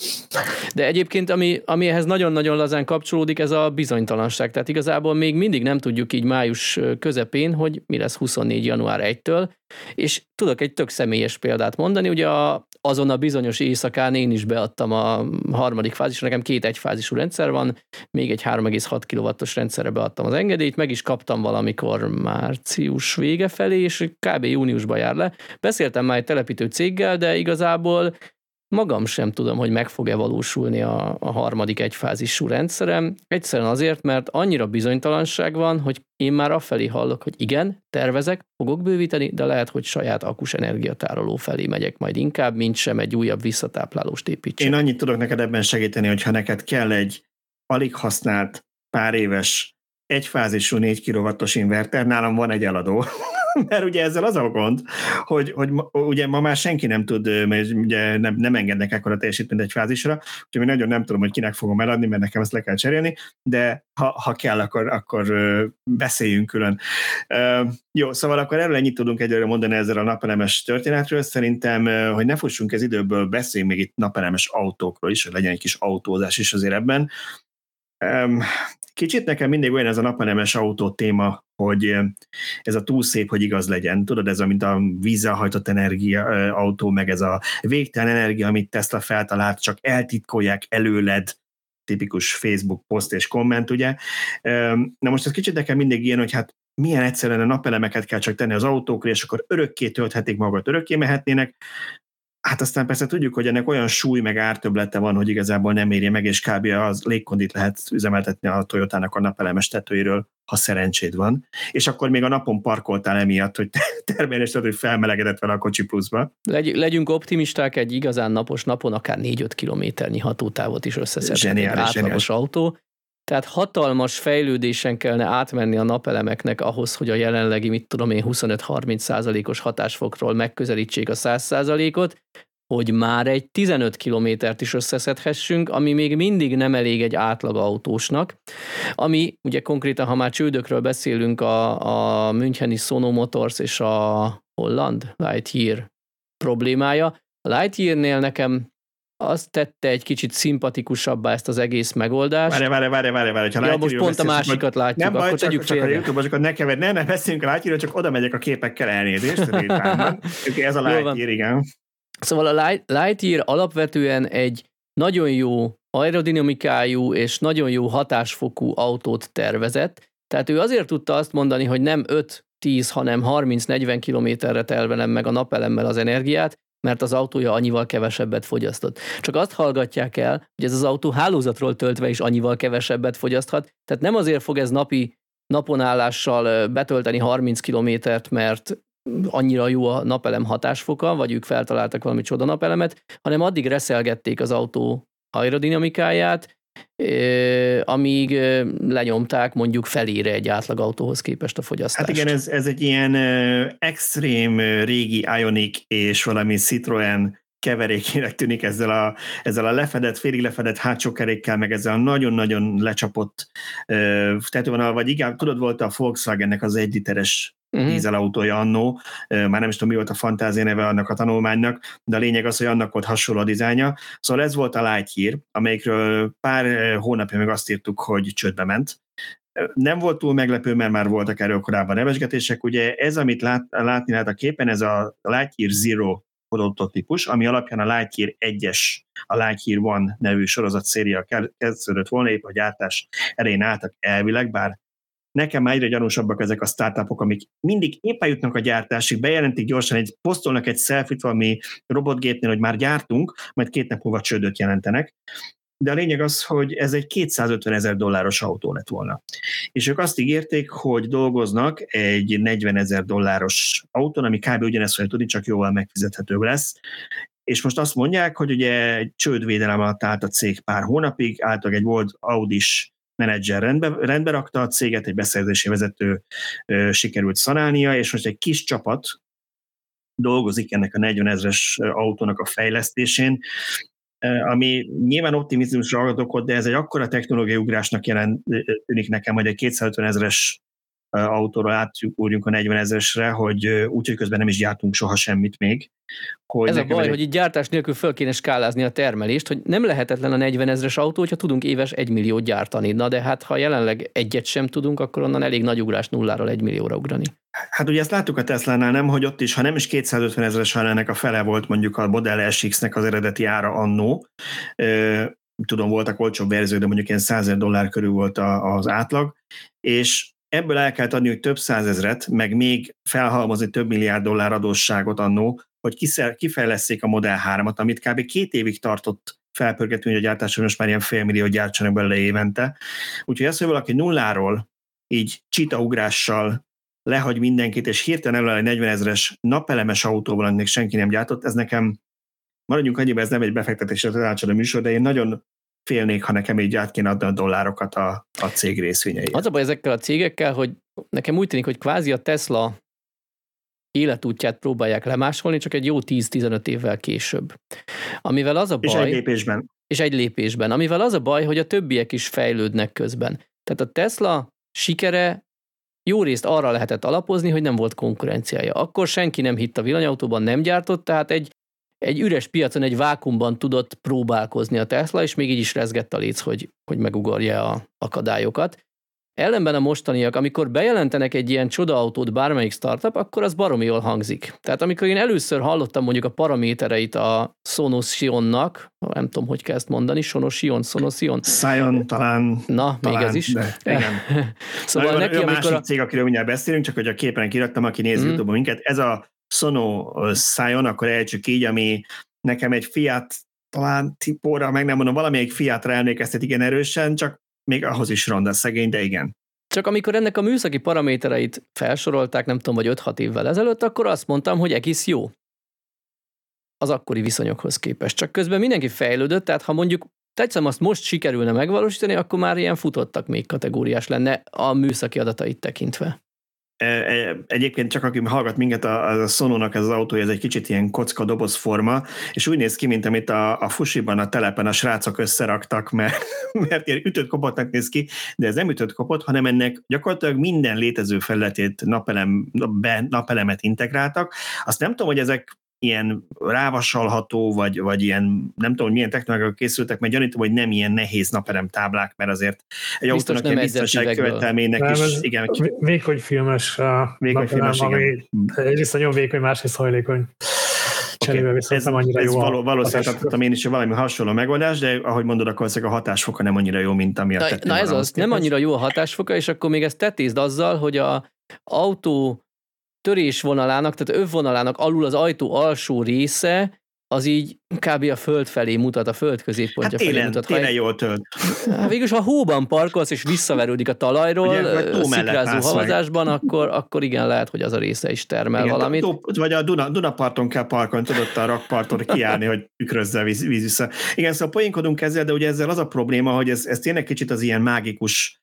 De egyébként, ami, ami ehhez nagyon-nagyon lazán kapcsolódik, ez a bizonytalanság. Tehát igazából még mindig nem tudjuk így május közepén, hogy mi lesz 24. január 1-től, és tudok egy tök személyes példát mondani, ugye a, azon a bizonyos éjszakán én is beadtam a harmadik fázisra, nekem két egyfázisú rendszer van, még egy 3,6 kW-os rendszerre beadtam az engedélyt, meg is kaptam valamikor március vége felé, és kb. júniusban jár le. Beszéltem már egy telepítő céggel, de igazából magam sem tudom, hogy meg fog-e valósulni a, a harmadik egyfázisú rendszerem. Egyszerűen azért, mert annyira bizonytalanság van, hogy én már afelé hallok, hogy igen, tervezek, fogok bővíteni, de lehet, hogy saját akus energiatároló felé megyek majd inkább, mint sem egy újabb visszatáplálóst építsek. Én annyit tudok neked ebben segíteni, hogyha neked kell egy alig használt pár éves egyfázisú 4 kW-os inverter, nálam van egy eladó, mert ugye ezzel az a gond, hogy, hogy ugye ma már senki nem tud, mert ugye nem, nem engednek ekkora teljesítményt egy fázisra, úgyhogy én nagyon nem tudom, hogy kinek fogom eladni, mert nekem ezt le kell cserélni, de ha, ha kell, akkor, akkor beszéljünk külön. Jó, szóval akkor erről ennyit tudunk egyelőre mondani ezzel a napelemes történetről. Szerintem, hogy ne fussunk ez időből, beszéljünk még itt napelemes autókról is, hogy legyen egy kis autózás is azért ebben. Kicsit nekem mindig olyan ez a napelemes autó téma, hogy ez a túl szép, hogy igaz legyen. Tudod, ez a, mint a vízzel hajtott energia autó, meg ez a végtelen energia, amit Tesla feltalált, csak eltitkolják előled, tipikus Facebook poszt és komment, ugye. Na most ez kicsit nekem mindig ilyen, hogy hát milyen egyszerűen a napelemeket kell csak tenni az autókra, és akkor örökké tölthetik magat, örökké mehetnének. Hát aztán persze tudjuk, hogy ennek olyan súly meg ártöblete van, hogy igazából nem érje meg, és kb. az légkondit lehet üzemeltetni a Toyotának a napelemes tetőiről, ha szerencséd van. És akkor még a napon parkoltál emiatt, hogy termelés, hogy felmelegedett vele a kocsi pluszba. Legy, legyünk optimisták, egy igazán napos napon akár 4-5 kilométernyi hatótávot is összeszedhet egy átlagos zseniális. autó. Tehát hatalmas fejlődésen kellene átmenni a napelemeknek ahhoz, hogy a jelenlegi, mit tudom én, 25-30 százalékos hatásfokról megközelítsék a 100 százalékot, hogy már egy 15 kilométert is összeszedhessünk, ami még mindig nem elég egy átlag autósnak, ami ugye konkrétan, ha már csődökről beszélünk, a, a Müncheni Sono Motors és a holland Lightyear problémája. A Lightyearnél nekem azt tette egy kicsit szimpatikusabbá ezt az egész megoldást. Várj, várj, várj, várj, várj. Ha ja, most pont a másikat majd... látjuk, nem akkor baj, tegyük csak, csak a YouTube, csak ne keved, ne, ne beszéljünk a Lightyear, csak oda megyek a képekkel elnézést. ez a Lightyear, igen. Szóval a Lightyear alapvetően egy nagyon jó aerodinamikájú és nagyon jó hatásfokú autót tervezett, tehát ő azért tudta azt mondani, hogy nem 5-10, hanem 30-40 kilométerre telvenem meg a napelemmel az energiát, mert az autója annyival kevesebbet fogyasztott. Csak azt hallgatják el, hogy ez az autó hálózatról töltve is annyival kevesebbet fogyaszthat, tehát nem azért fog ez napi naponállással betölteni 30 kilométert, mert annyira jó a napelem hatásfoka, vagy ők feltaláltak valami csoda napelemet, hanem addig reszelgették az autó aerodinamikáját, amíg lenyomták mondjuk felére egy átlag autóhoz képest a fogyasztást. Hát igen, ez, ez egy ilyen extrém régi Ionic és valami Citroen keverékének tűnik ezzel a, ezzel a lefedett, félig lefedett hátsó kerékkel, meg ezzel a nagyon-nagyon lecsapott tetővonal, vagy igen, tudod, volt a Volkswagennek az egy literes uh-huh. dízelautója annó, már nem is tudom, mi volt a fantázia neve annak a tanulmánynak, de a lényeg az, hogy annak volt hasonló a dizájnja. Szóval ez volt a Lightyear, amelyikről pár hónapja meg azt írtuk, hogy csődbe ment. Nem volt túl meglepő, mert már voltak erről korábban nevesgetések. Ugye ez, amit lát, látni lehet a képen, ez a Lightyear Zero prototípus, ami alapján a Lightyear 1-es, a Lightyear One nevű sorozat széria kezdődött volna, épp a gyártás elején álltak elvileg, bár nekem már egyre gyanúsabbak ezek a startupok, amik mindig éppen jutnak a gyártásig, bejelentik gyorsan, egy, posztolnak egy selfit valami robotgépnél, hogy már gyártunk, majd két nap múlva csődöt jelentenek. De a lényeg az, hogy ez egy 250 ezer dolláros autó lett volna. És ők azt ígérték, hogy dolgoznak egy 40 ezer dolláros autón, ami kb. ugyanezt fogja tudni, csak jóval megfizethetőbb lesz. És most azt mondják, hogy ugye egy csődvédelem alatt állt a cég pár hónapig, által egy volt Audis menedzser rendbe, rendbe rakta a céget, egy beszerzési vezető ö, sikerült szanálnia, és most egy kis csapat dolgozik ennek a 40 ezres autónak a fejlesztésén, ami nyilván optimizmusra ad okot, de ez egy akkora technológiai ugrásnak jelent, tűnik nekem, hogy egy 250 ezres autóra átugorjunk a 40 ezeresre, hogy úgy, hogy közben nem is gyártunk soha semmit még. Hogy Ez a baj, egy... hogy itt gyártás nélkül föl kéne skálázni a termelést, hogy nem lehetetlen a 40 ezeres autó, hogyha tudunk éves 1 milliót gyártani. Na de hát ha jelenleg egyet sem tudunk, akkor onnan elég nagy ugrás nulláról 1 millióra ugrani. Hát ugye ezt láttuk a Tesla-nál, nem, hogy ott is, ha nem is 250 ezeres, hanem ennek a fele volt mondjuk a Model SX-nek az eredeti ára annó, tudom, voltak olcsóbb verziók, de mondjuk ilyen 100 dollár körül volt az átlag, és ebből el kell adni, hogy több százezret, meg még felhalmozni több milliárd dollár adósságot annó, hogy kifejleszték a Model 3-at, amit kb. két évig tartott felpörgetni, hogy a gyártáson most már ilyen félmillió gyártsanak belőle évente. Úgyhogy az, hogy valaki nulláról így csitaugrással lehagy mindenkit, és hirtelen elő egy 40 ezeres napelemes autóval, aminek senki nem gyártott, ez nekem, maradjunk annyiba, ez nem egy befektetésre tanácsadó műsor, de én nagyon félnék, ha nekem így át kéne adni a dollárokat a, a cég részvényei. Az a baj ezekkel a cégekkel, hogy nekem úgy tűnik, hogy kvázi a Tesla életútját próbálják lemásolni, csak egy jó 10-15 évvel később. Amivel az a baj... És egy lépésben. És egy lépésben. Amivel az a baj, hogy a többiek is fejlődnek közben. Tehát a Tesla sikere jó részt arra lehetett alapozni, hogy nem volt konkurenciája. Akkor senki nem hitt a villanyautóban, nem gyártott, tehát egy egy üres piacon, egy vákumban tudott próbálkozni a Tesla, és még így is rezgett a léc, hogy, hogy megugorja a akadályokat. Ellenben a mostaniak, amikor bejelentenek egy ilyen csodaautót bármelyik startup, akkor az baromi jól hangzik. Tehát amikor én először hallottam mondjuk a paramétereit a Sonosionnak, nem tudom, hogy kell ezt mondani, Sonosion, Sonosion. Sion talán. Na, talán, még ez is. De, igen. szóval Na, neki, a másik a... cég, akiről mindjárt beszélünk, csak hogy a képen kiraktam, aki nézi mm. YouTube-on minket, ez a Sono Sion, akkor ejtsük így, ami nekem egy Fiat talán tipóra, meg nem mondom, valamelyik Fiatra emlékeztet igen erősen, csak még ahhoz is ronda szegény, de igen. Csak amikor ennek a műszaki paramétereit felsorolták, nem tudom, vagy 5-6 évvel ezelőtt, akkor azt mondtam, hogy egész jó az akkori viszonyokhoz képest. Csak közben mindenki fejlődött, tehát ha mondjuk tetszem azt most sikerülne megvalósítani, akkor már ilyen futottak még kategóriás lenne a műszaki adatait tekintve. Egyébként csak aki hallgat minket, a, a Sonónak ez az autója, ez egy kicsit ilyen kocka doboz forma, és úgy néz ki, mint amit a, a fusiban a telepen a srácok összeraktak, mert, mert ilyen ütött kopotnak néz ki, de ez nem ütött kopot, hanem ennek gyakorlatilag minden létező felületét napelem, be, napelemet integráltak. Azt nem tudom, hogy ezek ilyen rávasalható, vagy, vagy ilyen, nem tudom, hogy milyen technológiák készültek, mert gyanítom, hogy nem ilyen nehéz naperem táblák, mert azért egy Biztos autónak ilyen biztonság követelménynek nem, is, igen. Vékony filmes, vékony filmes, ami egyrészt nagyon vékony, másrészt hajlékony. Cserébe viszont nem annyira ez jó. Való, valószínűleg adtam én is valami hasonló megoldás, de ahogy mondod, akkor a hatásfoka nem annyira jó, mint ami a Na, na ez az, nem annyira jó a hatásfoka, és akkor még ezt tetézd azzal, hogy a autó törésvonalának, tehát övvonalának alul az ajtó alsó része az így kb. a föld felé mutat, a föld középpontja hát télen, felé mutat. Télen jól tölt. Hát végülis, ha hóban parkolsz, és visszaverődik a talajról, Ugye, szikrázó havazásban, akkor, akkor igen, lehet, hogy az a része is termel igen, valamit. Tó, vagy a Duna, Dunaparton kell parkolni, tudod a rakparton kiállni, hogy tükrözze víz, víz vissza. Igen, szóval poénkodunk ezzel, de ugye ezzel az a probléma, hogy ez, ez tényleg kicsit az ilyen mágikus,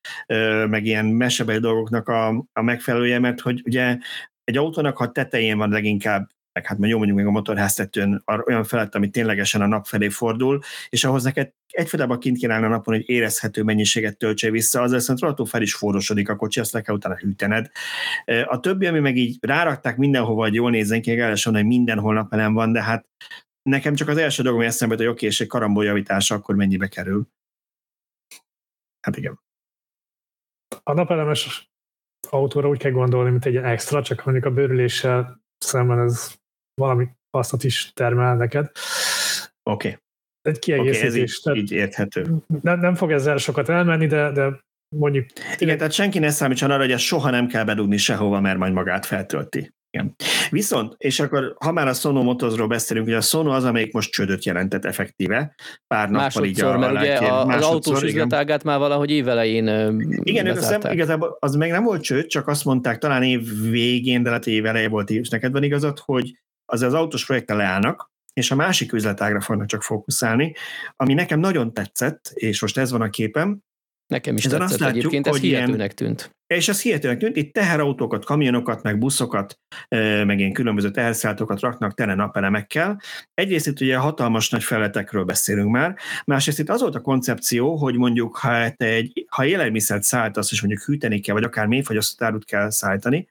meg ilyen mesebeli dolgoknak a, a megfelelője, mert hogy ugye egy autónak, ha tetején van leginkább meg hát jó mondjuk még a motorháztetőn olyan felett, ami ténylegesen a nap felé fordul, és ahhoz neked egyfajtában kint kéne állni a napon, hogy érezhető mennyiséget töltse vissza, azzal viszont rohadtul fel is forrosodik a kocsi, azt le kell utána hűtened. A többi, ami meg így rárakták mindenhova, hogy jól nézzen ki, el hogy mindenhol napelem van, de hát nekem csak az első dolgom, hogy eszembe hogy oké, és egy karambol javítása akkor mennyibe kerül. Hát igen. A napelemes autóra úgy kell gondolni, mint egy extra, csak mondjuk a bőrüléssel szemben ez valami hasznot is termel neked. Oké. Okay. Egy kiegészítés. Okay, ez így, így érthető. Nem, nem fog ezzel sokat elmenni, de, de mondjuk... Igen, tehát senki ne számítson arra, hogy ezt soha nem kell bedugni sehova, mert majd magát feltölti. Igen. Viszont, és akkor ha már a Sono Motozról beszélünk, hogy a Sono az, amelyik most csődöt jelentett effektíve, pár nappal így a, mert ugye a, az autós üzletágát már valahogy évelején Igen, ők azt igazából az meg nem volt csőd, csak azt mondták, talán év végén, de lehet év eleje volt, és neked van igazad, hogy az az autós projekte leállnak, és a másik üzletágra fognak csak fókuszálni, ami nekem nagyon tetszett, és most ez van a képem, Nekem is Ezen tetszett azt látjuk, egyébként, ez hihetőnek ilyen, tűnt. És ez hihetőnek tűnt, itt teherautókat, kamionokat, meg buszokat, meg ilyen különböző teherszállatokat raknak tele napelemekkel. Egyrészt itt ugye hatalmas nagy feletekről beszélünk már, másrészt itt az volt a koncepció, hogy mondjuk ha te egy, ha élelmiszert szállítasz, és mondjuk hűteni kell, vagy akár mélyfagyasztott árut kell szállítani,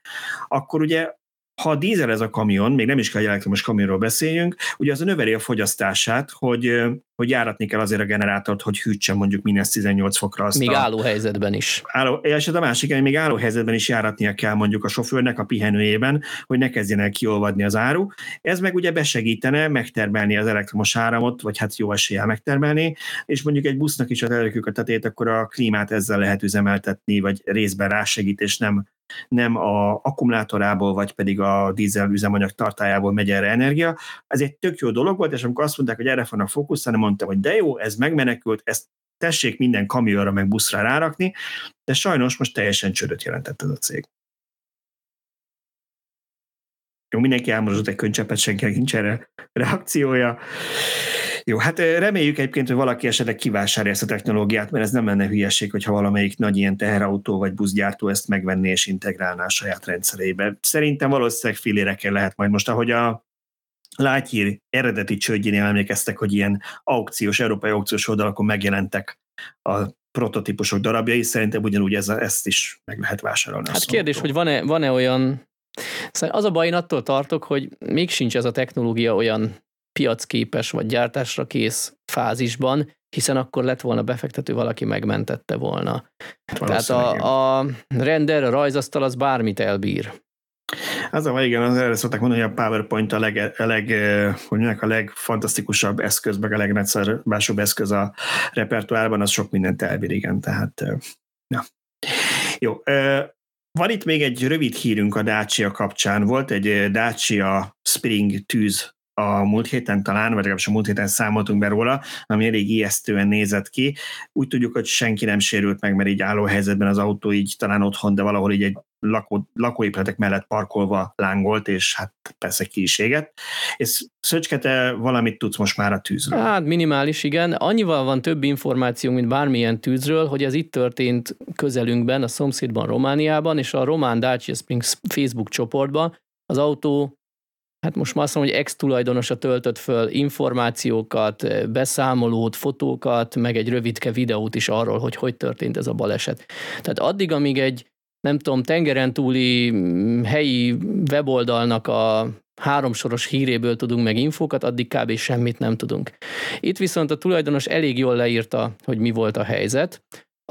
akkor ugye ha dízel ez a kamion, még nem is kell egy elektromos kamionról beszéljünk, ugye az a növeli a fogyasztását, hogy, hogy járatni kell azért a generátort, hogy hűtsen mondjuk minus 18 fokra azt Még a, álló helyzetben is. Álló, és a másik, hogy még álló helyzetben is járatnia kell mondjuk a sofőrnek a pihenőjében, hogy ne kezdjen el kiolvadni az áru. Ez meg ugye besegítene megtermelni az elektromos áramot, vagy hát jó eséllyel megtermelni, és mondjuk egy busznak is, ha a tetét, akkor a klímát ezzel lehet üzemeltetni, vagy részben rásegít, és nem nem a akkumulátorából, vagy pedig a dízel üzemanyag tartájából megy erre energia. Ez egy tök jó dolog volt, és amikor azt mondták, hogy erre fognak fókuszálni, mondtam, hogy de jó, ez megmenekült, ezt tessék minden kamionra meg buszra rárakni, de sajnos most teljesen csődöt jelentett ez a cég. Jó, mindenki elmondott egy könycsepet, senkinek nincs erre reakciója. Jó, hát reméljük egyébként, hogy valaki esetleg kivásárolja ezt a technológiát, mert ez nem lenne hülyeség, hogyha valamelyik nagy ilyen teherautó vagy buszgyártó ezt megvenné és integrálná a saját rendszerébe. Szerintem valószínűleg filérekkel lehet majd most, ahogy a Lightyear eredeti csődjénél emlékeztek, hogy ilyen aukciós, európai aukciós oldalakon megjelentek a prototípusok darabjai, szerintem ugyanúgy ez, ezt is meg lehet vásárolni. Hát kérdés, hogy van-e, van-e olyan Szóval az a baj, én attól tartok, hogy még sincs ez a technológia olyan piacképes vagy gyártásra kész fázisban, hiszen akkor lett volna befektető, valaki megmentette volna. Tehát a, a render, a rajzasztal az bármit elbír. Az a igen, az erre szokták mondani, hogy a PowerPoint a, leg, a, leg, hogy mondják, a legfantasztikusabb eszköz, meg a legnagyszerűbb eszköz a repertoárban, az sok mindent elbír, igen, tehát ja. Jó, van itt még egy rövid hírünk a Dacia kapcsán. Volt egy Dacia Spring tűz a múlt héten talán, vagy legalábbis a múlt héten számoltunk be róla, ami elég ijesztően nézett ki. Úgy tudjuk, hogy senki nem sérült meg, mert így álló helyzetben az autó így talán otthon, de valahol így egy lakó, lakóépületek mellett parkolva lángolt, és hát persze ki is égett. És Szöcske, te valamit tudsz most már a tűzről? Hát minimális, igen. Annyival van több információ, mint bármilyen tűzről, hogy ez itt történt közelünkben, a szomszédban, Romániában, és a Román Dacia Springs Facebook csoportban az autó hát most már azt mondom, hogy ex-tulajdonosa töltött föl információkat, beszámolót, fotókat, meg egy rövidke videót is arról, hogy hogy történt ez a baleset. Tehát addig, amíg egy, nem tudom, tengeren túli mm, helyi weboldalnak a háromsoros híréből tudunk meg infókat, addig kb. semmit nem tudunk. Itt viszont a tulajdonos elég jól leírta, hogy mi volt a helyzet.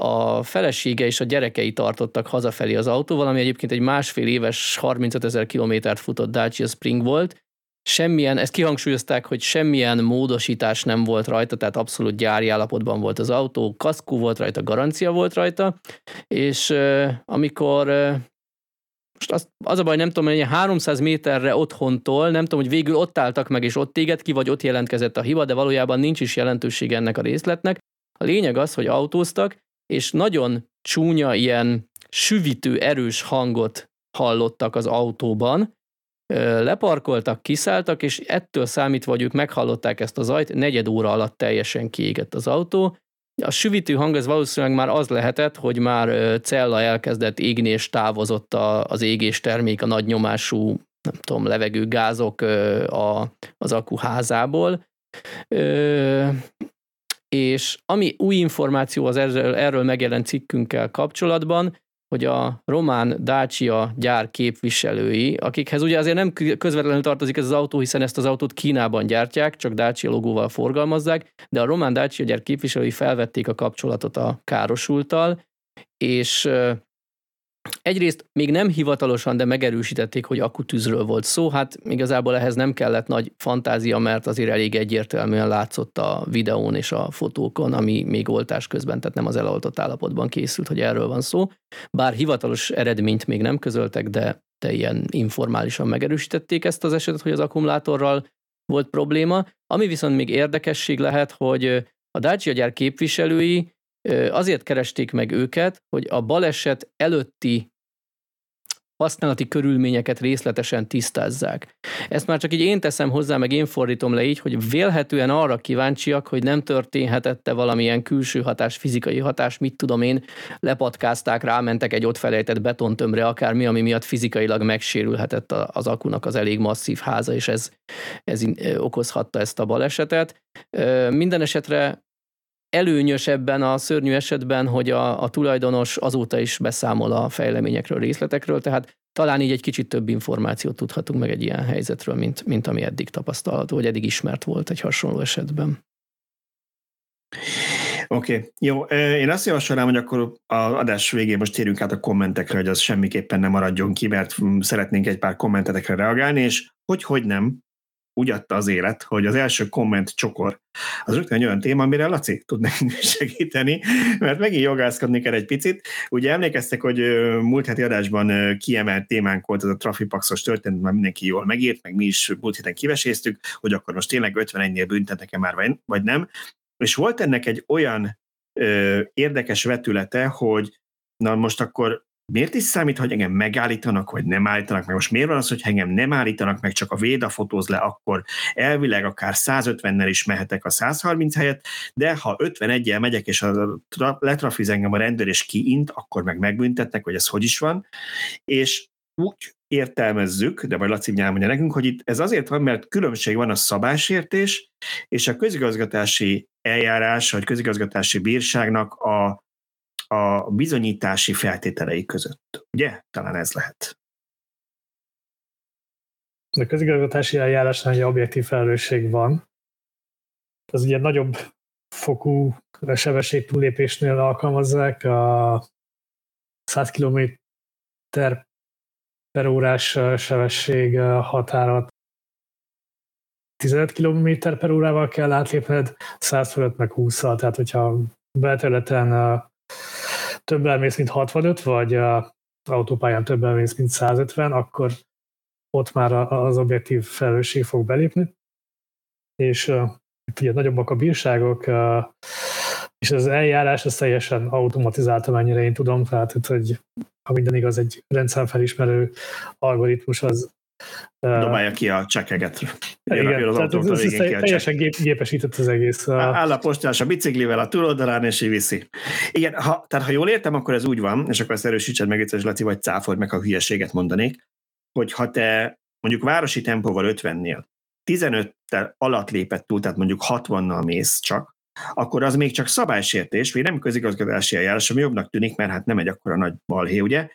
A felesége és a gyerekei tartottak hazafelé az autóval, ami egyébként egy másfél éves 35 ezer kilométert futott Dacia Spring volt, semmilyen, ezt kihangsúlyozták, hogy semmilyen módosítás nem volt rajta, tehát abszolút gyári állapotban volt az autó, kaszkú volt rajta, garancia volt rajta, és amikor most az, az a baj, nem tudom, hogy 300 méterre otthontól, nem tudom, hogy végül ott álltak meg, és ott téged ki, vagy ott jelentkezett a hiba, de valójában nincs is jelentőség ennek a részletnek. A lényeg az, hogy autóztak, és nagyon csúnya, ilyen süvítő, erős hangot hallottak az autóban, leparkoltak, kiszálltak, és ettől számítva, hogy ők meghallották ezt a zajt, negyed óra alatt teljesen kiégett az autó. A süvítő hang ez valószínűleg már az lehetett, hogy már cella elkezdett égni, és távozott az égés termék, a nagy nyomású, nem tudom, levegő gázok a, az akku házából. És ami új információ az erről, erről megjelent cikkünkkel kapcsolatban, hogy a román Dacia gyár képviselői, akikhez ugye azért nem közvetlenül tartozik ez az autó, hiszen ezt az autót Kínában gyártják, csak Dacia logóval forgalmazzák, de a román Dacia gyár képviselői felvették a kapcsolatot a károsultal, és Egyrészt még nem hivatalosan, de megerősítették, hogy akutűzről volt szó. Hát igazából ehhez nem kellett nagy fantázia, mert azért elég egyértelműen látszott a videón és a fotókon, ami még oltás közben, tehát nem az eloltott állapotban készült, hogy erről van szó. Bár hivatalos eredményt még nem közöltek, de, de ilyen informálisan megerősítették ezt az esetet, hogy az akkumulátorral volt probléma. Ami viszont még érdekesség lehet, hogy a Dacia gyár képviselői azért keresték meg őket, hogy a baleset előtti használati körülményeket részletesen tisztázzák. Ezt már csak így én teszem hozzá, meg én fordítom le így, hogy vélhetően arra kíváncsiak, hogy nem történhetette valamilyen külső hatás, fizikai hatás, mit tudom én, lepatkázták, rámentek egy ott felejtett betontömre, akármi, ami miatt fizikailag megsérülhetett az akunak az elég masszív háza, és ez, ez okozhatta ezt a balesetet. Minden esetre előnyös ebben a szörnyű esetben, hogy a, a tulajdonos azóta is beszámol a fejleményekről, részletekről, tehát talán így egy kicsit több információt tudhatunk meg egy ilyen helyzetről, mint, mint ami eddig tapasztalható, vagy eddig ismert volt egy hasonló esetben. Oké, okay. jó. Én azt javasolnám, hogy akkor a adás végén most térjünk át a kommentekre, hogy az semmiképpen nem maradjon ki, mert szeretnénk egy pár kommentetekre reagálni, és hogy, hogy nem, úgy adta az élet, hogy az első komment csokor az rögtön egy olyan téma, amire Laci tud segíteni, mert megint jogászkodni kell egy picit. Ugye emlékeztek, hogy múlt heti adásban kiemelt témánk volt ez a trafipaxos történet, már mindenki jól megírt, meg mi is múlt héten kiveséztük, hogy akkor most tényleg 51-nél büntetnek-e már, vagy nem. És volt ennek egy olyan ö, érdekes vetülete, hogy na most akkor miért is számít, hogy engem megállítanak, vagy nem állítanak meg? Most miért van az, hogy engem nem állítanak meg, csak a Véda fotóz le, akkor elvileg akár 150-nel is mehetek a 130 helyet, de ha 51-jel megyek, és a letrafiz engem a rendőr, és kiint, akkor meg megbüntetnek, hogy ez hogy is van. És úgy értelmezzük, de majd Laci mondja nekünk, hogy itt ez azért van, mert különbség van a szabásértés és a közigazgatási eljárás, vagy közigazgatási bírságnak a a bizonyítási feltételei között. Ugye? Talán ez lehet. A közigazgatási eljárásnál egy objektív felelősség van. Az ugye nagyobb fokú sebesség túlépésnél alkalmazzák a 100 km per órás sebesség határat 15 km per órával kell átlépned, 100 fölött meg 20 tehát hogyha belterületen több elmész, mint 65, vagy a autópályán több elmész, mint 150, akkor ott már az objektív felelősség fog belépni. És ugye nagyobbak a bírságok, és az eljárás az teljesen automatizált, amennyire én tudom, tehát hogy ha minden igaz, egy rendszerfelismerő algoritmus az Dobálja ki a csekeget. Jön, igen, az tehát ez, ez teljesen gép, gépesített az egész. Áll a postás a biciklivel a túloldalán, és így viszi. Igen, ha, tehát ha jól értem, akkor ez úgy van, és akkor ezt erősítsed meg, és Laci, vagy cáfold meg, a hülyeséget mondanék, hogy ha te mondjuk városi tempóval 50-nél 15 alatt lépett túl, tehát mondjuk 60-nal mész csak, akkor az még csak szabálysértés, vagy nem közigazgatási eljárás, ami jobbnak tűnik, mert hát nem egy akkora nagy balhé, ugye?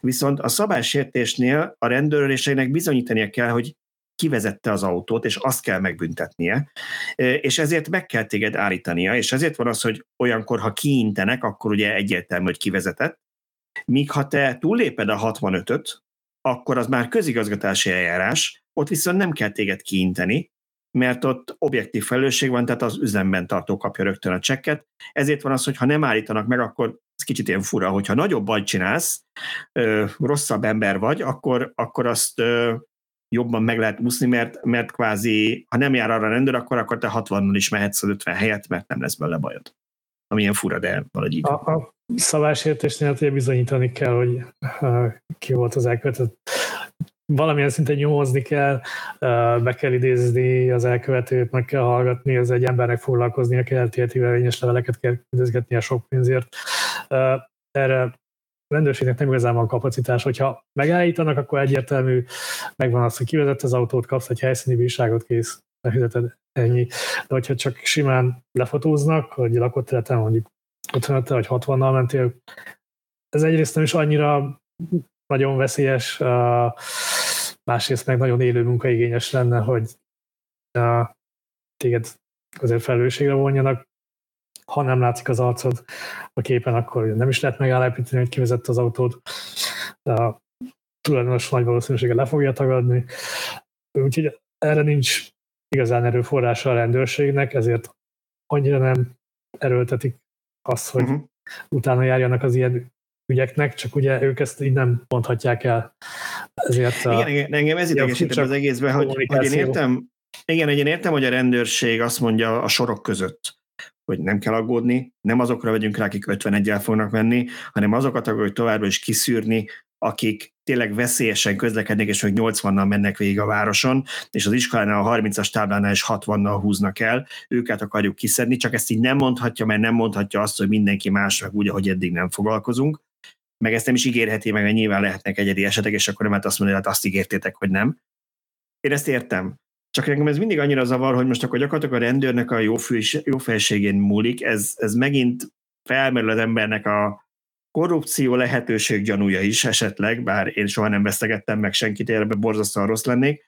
Viszont a szabálysértésnél a rendőréseinek bizonyítania kell, hogy kivezette az autót, és azt kell megbüntetnie, és ezért meg kell téged állítania, és ezért van az, hogy olyankor, ha kiintenek, akkor ugye egyértelmű, hogy kivezetett, míg ha te túlléped a 65-öt, akkor az már közigazgatási eljárás, ott viszont nem kell téged kiinteni, mert ott objektív felelősség van, tehát az üzemben tartó kapja rögtön a csekket. Ezért van az, hogy ha nem állítanak meg, akkor ez kicsit ilyen fura, hogyha nagyobb bajt csinálsz, ö, rosszabb ember vagy, akkor, akkor azt ö, jobban meg lehet úszni, mert, mert kvázi, ha nem jár arra a rendőr, akkor, akkor te 60-nal is mehetsz az 50 helyet, mert nem lesz belőle bajod. Ami ilyen fura, de valahogy így. A, a szabásértésnél ugye bizonyítani kell, hogy ki volt az elkövetett. Valamilyen szinten nyomozni kell, be kell idézni az elkövetőt, meg kell hallgatni, az egy embernek foglalkoznia kell, érvényes leveleket kell a sok pénzért. Erre rendőrségnek nem igazán van kapacitás, hogyha megállítanak, akkor egyértelmű, megvan az, hogy kivezet az autót, kapsz egy helyszíni bírságot, kész, lefizeted ennyi. De hogyha csak simán lefotóznak, hogy lakott területen mondjuk 55 vagy 60-nal mentél, ez egyrészt nem is annyira nagyon veszélyes, másrészt meg nagyon élő munkaigényes lenne, hogy téged azért felelősségre vonjanak, ha nem látszik az arcod a képen, akkor nem is lehet megállapítani, hogy kivezette az autót. De a tulajdonos nagy valószínűséggel le fogja tagadni. Úgyhogy erre nincs igazán erőforrása a rendőrségnek, ezért annyira nem erőltetik azt, hogy uh-huh. utána járjanak az ilyen ügyeknek, csak ugye ők ezt így nem mondhatják el. Ezért igen, a, igen, engem ez idegesített az egészben, hogy, hogy én értem, igen, én értem, hogy a rendőrség azt mondja a sorok között, hogy nem kell aggódni, nem azokra vegyünk rá, akik 51-el fognak menni, hanem azokat akarjuk továbbra is kiszűrni, akik tényleg veszélyesen közlekednek, és hogy 80-nal mennek végig a városon, és az iskolánál a 30-as táblánál is 60-nal húznak el, őket akarjuk kiszedni, csak ezt így nem mondhatja, mert nem mondhatja azt, hogy mindenki más meg úgy, ahogy eddig nem foglalkozunk, meg ezt nem is ígérheti meg, mert nyilván lehetnek egyedi esetek, és akkor nem lehet azt mondani, hogy hát azt ígértétek, hogy nem. Én ezt értem. Csak engem ez mindig annyira zavar, hogy most akkor gyakorlatilag a rendőrnek a jó, jó felségén múlik, ez, ez megint felmerül az embernek a, korrupció lehetőség gyanúja is esetleg, bár én soha nem vesztegettem meg senkit, erre borzasztóan rossz lennék,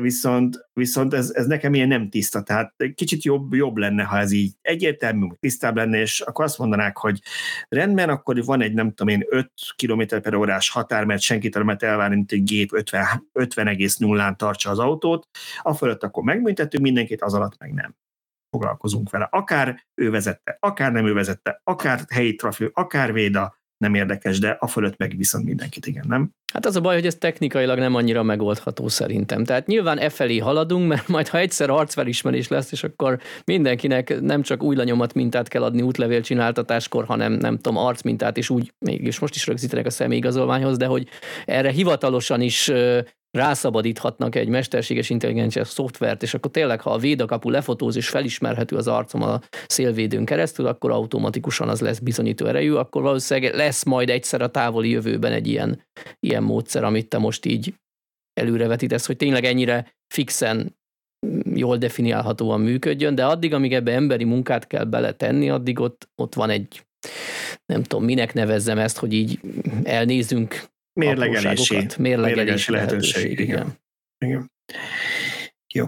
viszont, viszont ez, ez nekem ilyen nem tiszta, tehát kicsit jobb, jobb lenne, ha ez így egyértelmű, tisztább lenne, és akkor azt mondanák, hogy rendben, akkor van egy nem tudom én 5 km per órás határ, mert senkit nem lehet elvárni, mint gép 50, 50,0-án tartsa az autót, a fölött akkor megmüntetünk mindenkit, az alatt meg nem foglalkozunk vele. Akár ő vezette, akár nem ő vezette, akár helyi trafi, akár véda, nem érdekes, de a fölött meg viszont mindenkit, igen, nem? Hát az a baj, hogy ez technikailag nem annyira megoldható szerintem. Tehát nyilván e felé haladunk, mert majd ha egyszer arcfelismerés lesz, és akkor mindenkinek nem csak új lenyomat mintát kell adni útlevél csináltatáskor, hanem nem tudom, arcmintát is úgy, mégis most is rögzítenek a személyigazolványhoz, de hogy erre hivatalosan is rászabadíthatnak egy mesterséges intelligencia szoftvert, és akkor tényleg, ha a védakapu lefotóz és felismerhető az arcom a szélvédőn keresztül, akkor automatikusan az lesz bizonyító erejű, akkor valószínűleg lesz majd egyszer a távoli jövőben egy ilyen, ilyen módszer, amit te most így előrevetítesz, hogy tényleg ennyire fixen jól definiálhatóan működjön, de addig, amíg ebbe emberi munkát kell beletenni, addig ott, ott van egy, nem tudom, minek nevezzem ezt, hogy így elnézünk Mérlegelési. Mérlegelési lehetőség, lehetőség igen. igen. Jó.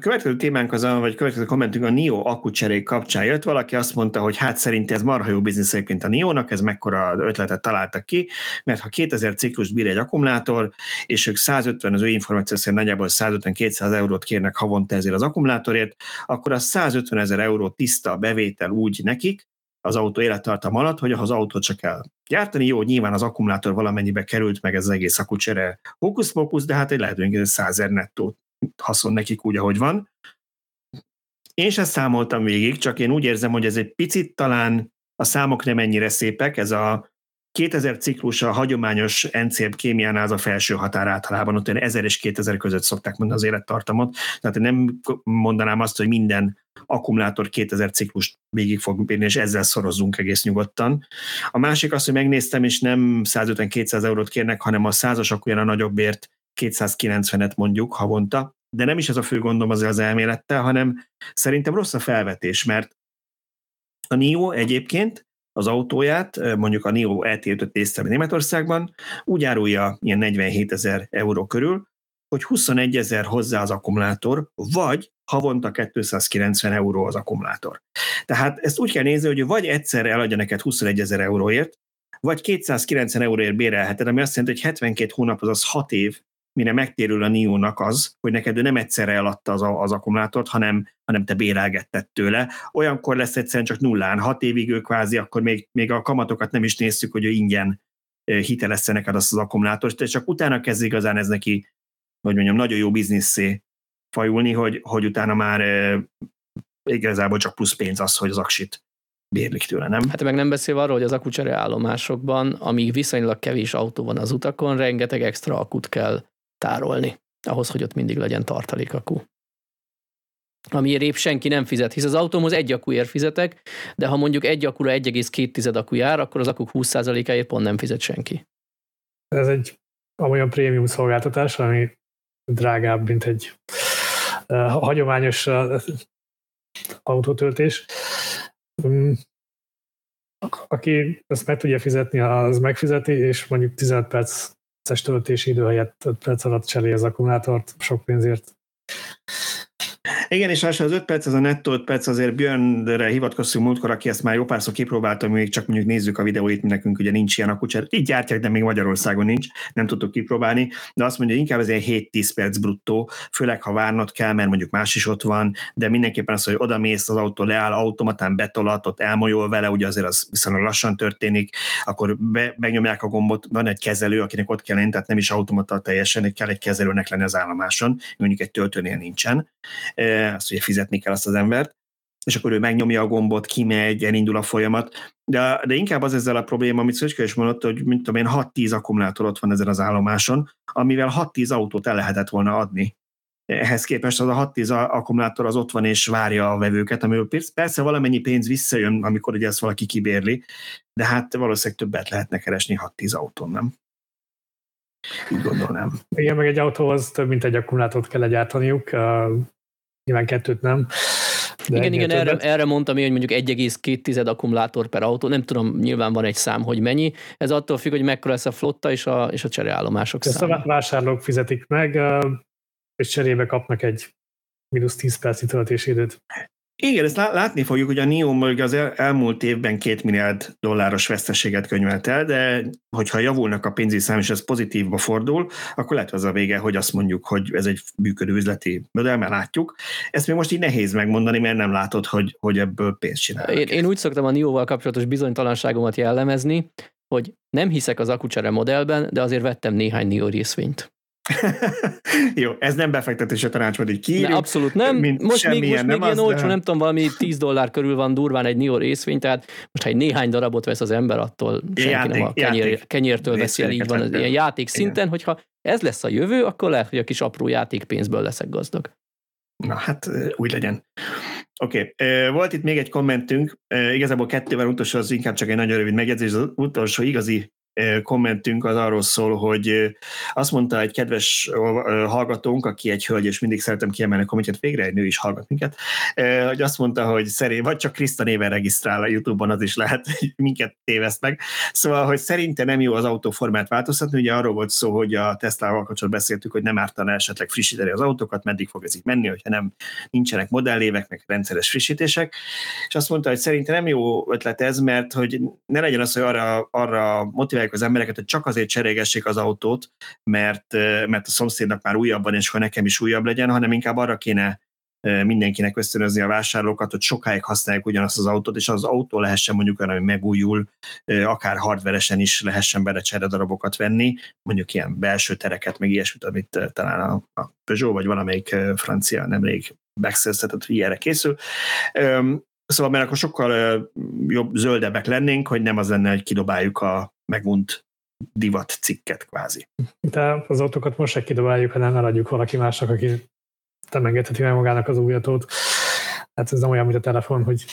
Következő témánk az, a, vagy következő kommentünk a NIO akkucserék kapcsán jött. Valaki azt mondta, hogy hát szerint ez marha jó biznisz egyébként a NIO-nak, ez mekkora ötletet találtak ki, mert ha 2000 ciklus bír egy akkumulátor, és ők 150, az ő információ szerint nagyjából 150-200 eurót kérnek havonta ezért az akkumulátorért, akkor a 150 ezer euró tiszta bevétel úgy nekik, az autó élettartam alatt, hogy az autót csak kell gyártani. Jó, nyilván az akkumulátor valamennyibe került, meg ez az egész akkucsere hókusz de hát egy lehet, hogy 100 nettó haszon nekik úgy, ahogy van. Én sem számoltam végig, csak én úgy érzem, hogy ez egy picit talán a számok nem ennyire szépek, ez a 2000 ciklus a hagyományos NCM kémiánál az a felső határ általában, ott 1000 és 2000 között szokták mondani az élettartamot, tehát én nem mondanám azt, hogy minden akkumulátor 2000 ciklust végig fog bírni, és ezzel szorozzunk egész nyugodtan. A másik az, hogy megnéztem, és nem 150-200 eurót kérnek, hanem a százasok olyan a nagyobbért 290-et mondjuk havonta, de nem is ez a fő gondom az az elmélettel, hanem szerintem rossz a felvetés, mert a NIO egyébként az autóját, mondjuk a NIO ET5-öt néztem Németországban, úgy árulja ilyen 47 ezer euró körül, hogy 21 ezer hozzá az akkumulátor, vagy havonta 290 euró az akkumulátor. Tehát ezt úgy kell nézni, hogy vagy egyszerre eladja neked 21 ezer euróért, vagy 290 euróért bérelheted, ami azt jelenti, hogy 72 hónap, azaz 6 év mire megtérül a NIO-nak az, hogy neked ő nem egyszerre eladta az, az akkumulátort, hanem, hanem te bérelgetted tőle. Olyankor lesz egyszerűen csak nullán, hat évig ő kvázi, akkor még, még a kamatokat nem is néztük, hogy ő ingyen hitelezze neked azt az akkumulátort, és csak utána kezd igazán ez neki, hogy mondjam, nagyon jó bizniszé fajulni, hogy, hogy utána már igazából csak plusz pénz az, hogy az aksit bérlik tőle, nem? Hát meg nem beszélve arról, hogy az akucsere állomásokban, amíg viszonylag kevés autó van az utakon, rengeteg extra akut kell tárolni, ahhoz, hogy ott mindig legyen tartalékakú. Amiért épp senki nem fizet, hisz az autómhoz egy akúért fizetek, de ha mondjuk egy akura 1,2 akku jár, akkor az akuk 20%-áért pont nem fizet senki. Ez egy olyan prémium szolgáltatás, ami drágább, mint egy uh, hagyományos uh, autótöltés. Um, aki ezt meg tudja fizetni, az megfizeti, és mondjuk 15 perces töltési idő helyett 5 perc alatt cserél az akkumulátort sok pénzért. Igen, és az 5 perc, ez a nettó 5 perc, azért Björnre hivatkoztunk múltkor, aki ezt már jó párszor kipróbálta, még csak mondjuk nézzük a videóit, nekünk ugye nincs ilyen akucser. Így gyártják, de még Magyarországon nincs, nem tudtuk kipróbálni, de azt mondja, inkább ez egy 7-10 perc bruttó, főleg ha várnod kell, mert mondjuk más is ott van, de mindenképpen az, hogy oda mész, az autó leáll, automatán betolat, ott elmolyol vele, ugye azért az viszonylag lassan történik, akkor be, megnyomják a gombot, van egy kezelő, akinek ott kell lenni, tehát nem is automata teljesen, kell egy kezelőnek lenni az állomáson, mondjuk egy töltőnél nincsen azt ugye fizetni kell azt az embert, és akkor ő megnyomja a gombot, kimegy, elindul a folyamat. De, de inkább az ezzel a probléma, amit Szöcske is mondott, hogy mint tudom én, 6-10 akkumulátor ott van ezen az állomáson, amivel 6-10 autót el lehetett volna adni. Ehhez képest az a 6-10 akkumulátor az ott van és várja a vevőket, amiből persze valamennyi pénz visszajön, amikor ugye ezt valaki kibérli, de hát valószínűleg többet lehetne keresni 6-10 autón, nem? Így gondolnám. Igen, meg egy autóhoz több mint egy akkumulátort kell legyártaniuk nyilván kettőt nem. De igen, igen, erre, erre mondtam én, hogy mondjuk 1,2 akkumulátor per autó, nem tudom, nyilván van egy szám, hogy mennyi. Ez attól függ, hogy mekkora lesz a flotta és a, és a cseréállomások Ezt száma. a vásárlók fizetik meg, és cserébe kapnak egy mínusz 10 perci töltési időt. Igen, ezt látni fogjuk, hogy a NIO az elmúlt évben két milliárd dolláros veszteséget könyvelt el, de hogyha javulnak a pénzügyi szám, és ez pozitívba fordul, akkor lehet az a vége, hogy azt mondjuk, hogy ez egy működő üzleti modell, mert látjuk. Ezt még most így nehéz megmondani, mert nem látod, hogy, hogy ebből pénzt csinál. Én, én úgy szoktam a NIO-val kapcsolatos bizonytalanságomat jellemezni, hogy nem hiszek az akucsere modellben, de azért vettem néhány NIO részvényt. Jó, ez nem befektetési tanács, vagy így kiírjuk. Ne, abszolút nem. Mint most még, most még ilyen olcsó, de... nem tudom, valami 10 dollár körül van durván egy NIO részvény, tehát most ha egy néhány darabot vesz az ember, attól senki játék, nem a kenyér, játék. kenyértől veszi el, így van, az ilyen játék szinten, Igen. hogyha ez lesz a jövő, akkor lehet, hogy a kis apró játékpénzből leszek gazdag. Na hát úgy legyen. Oké, okay. volt itt még egy kommentünk, igazából kettővel utolsó az inkább csak egy nagyon rövid megjegyzés, az utolsó igazi kommentünk az arról szól, hogy azt mondta egy kedves hallgatónk, aki egy hölgy, és mindig szeretem kiemelni a kommentet, végre egy nő is hallgat minket, hogy azt mondta, hogy szerint, vagy csak Kriszta néven regisztrál a Youtube-on, az is lehet, hogy minket meg. Szóval, hogy szerinte nem jó az autóformát változtatni, ugye arról volt szó, hogy a Tesla-val kapcsolatban beszéltük, hogy nem ártana esetleg frissíteni az autókat, meddig fog ez így menni, hogyha nem nincsenek modellévek, meg rendszeres frissítések. És azt mondta, hogy szerinte nem jó ötlet ez, mert hogy ne legyen az, hogy arra, arra motiválják az embereket, hogy csak azért cserégessék az autót, mert, mert a szomszédnak már újabban, és akkor nekem is újabb legyen, hanem inkább arra kéne mindenkinek ösztönözni a vásárlókat, hogy sokáig használják ugyanazt az autót, és az autó lehessen mondjuk olyan, hogy megújul, akár hardveresen is lehessen bele darabokat venni, mondjuk ilyen belső tereket, meg ilyesmit, amit talán a, a Peugeot vagy valamelyik francia nemrég megszerztetett, hogy ilyenre készül. Szóval, mert akkor sokkal jobb, zöldebbek lennénk, hogy nem az lenne, hogy kidobáljuk a megunt divat cikket kvázi. De az autókat most se kidobáljuk, hanem eladjuk valaki másnak, aki nem engedheti meg magának az új autót. Hát ez nem olyan, mint a telefon, hogy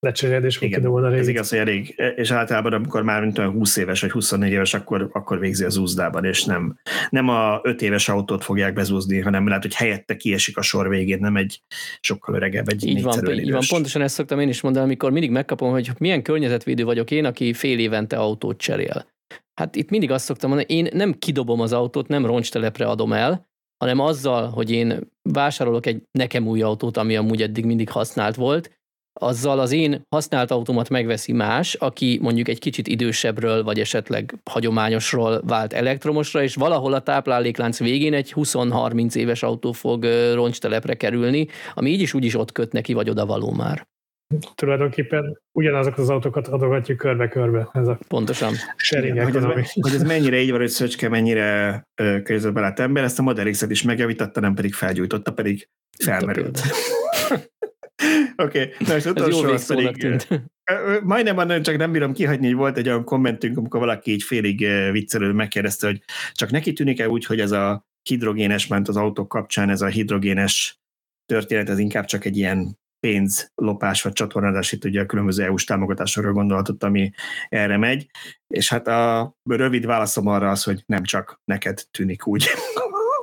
lecseréled, és Igen, a ez igaz, hogy elég, és általában amikor már mint olyan 20 éves vagy 24 éves, akkor, akkor végzi az úzdában, és nem, nem a 5 éves autót fogják bezúzni, hanem lehet, hogy helyette kiesik a sor végén, nem egy sokkal öregebb, egy így van, így van, pontosan ezt szoktam én is mondani, amikor mindig megkapom, hogy milyen környezetvédő vagyok én, aki fél évente autót cserél. Hát itt mindig azt szoktam mondani, én nem kidobom az autót, nem roncstelepre adom el, hanem azzal, hogy én vásárolok egy nekem új autót, ami amúgy eddig mindig használt volt, azzal az én használt automat megveszi más, aki mondjuk egy kicsit idősebbről, vagy esetleg hagyományosról vált elektromosra, és valahol a tápláléklánc végén egy 20-30 éves autó fog roncstelepre kerülni, ami így is úgy is ott köt neki, vagy oda való már. Tulajdonképpen ugyanazokat az autókat adogatjuk körbe-körbe. Ez a Pontosan. Igen, hogy, ez, hogy ez mennyire így van, hogy Szöcske mennyire környezetbarát ember, ezt a Model X-et is megjavította, nem pedig felgyújtotta, pedig felmerült. Oké, okay. na és utolsó az pedig, tűnt. Majdnem van, csak nem bírom kihagyni, hogy volt egy olyan kommentünk, amikor valaki így félig viccelő megkérdezte, hogy csak neki tűnik-e úgy, hogy ez a hidrogénes, ment az autók kapcsán, ez a hidrogénes történet, ez inkább csak egy ilyen pénzlopás vagy csatornázás, itt ugye a különböző EU-s támogatásokra gondolhatott, ami erre megy, és hát a rövid válaszom arra az, hogy nem csak neked tűnik úgy,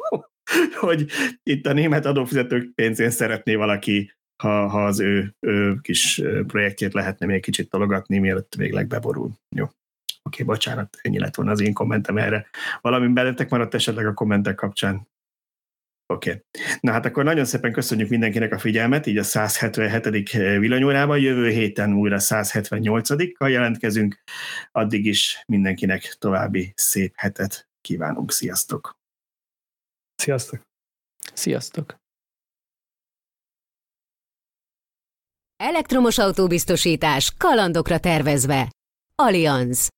hogy itt a német adófizetők pénzén szeretné valaki ha, ha az ő, ő kis projektjét lehetne még kicsit tologatni, mielőtt végleg beborul. Jó. Oké, okay, bocsánat, ennyi lett volna az én kommentem erre. Valami beletek maradt esetleg a kommentek kapcsán? Oké. Okay. Na hát akkor nagyon szépen köszönjük mindenkinek a figyelmet, így a 177. villanyórában, jövő héten újra 178-kal jelentkezünk. Addig is mindenkinek további szép hetet kívánunk. Sziasztok! Sziasztok! Sziasztok! Elektromos autóbiztosítás kalandokra tervezve. Allianz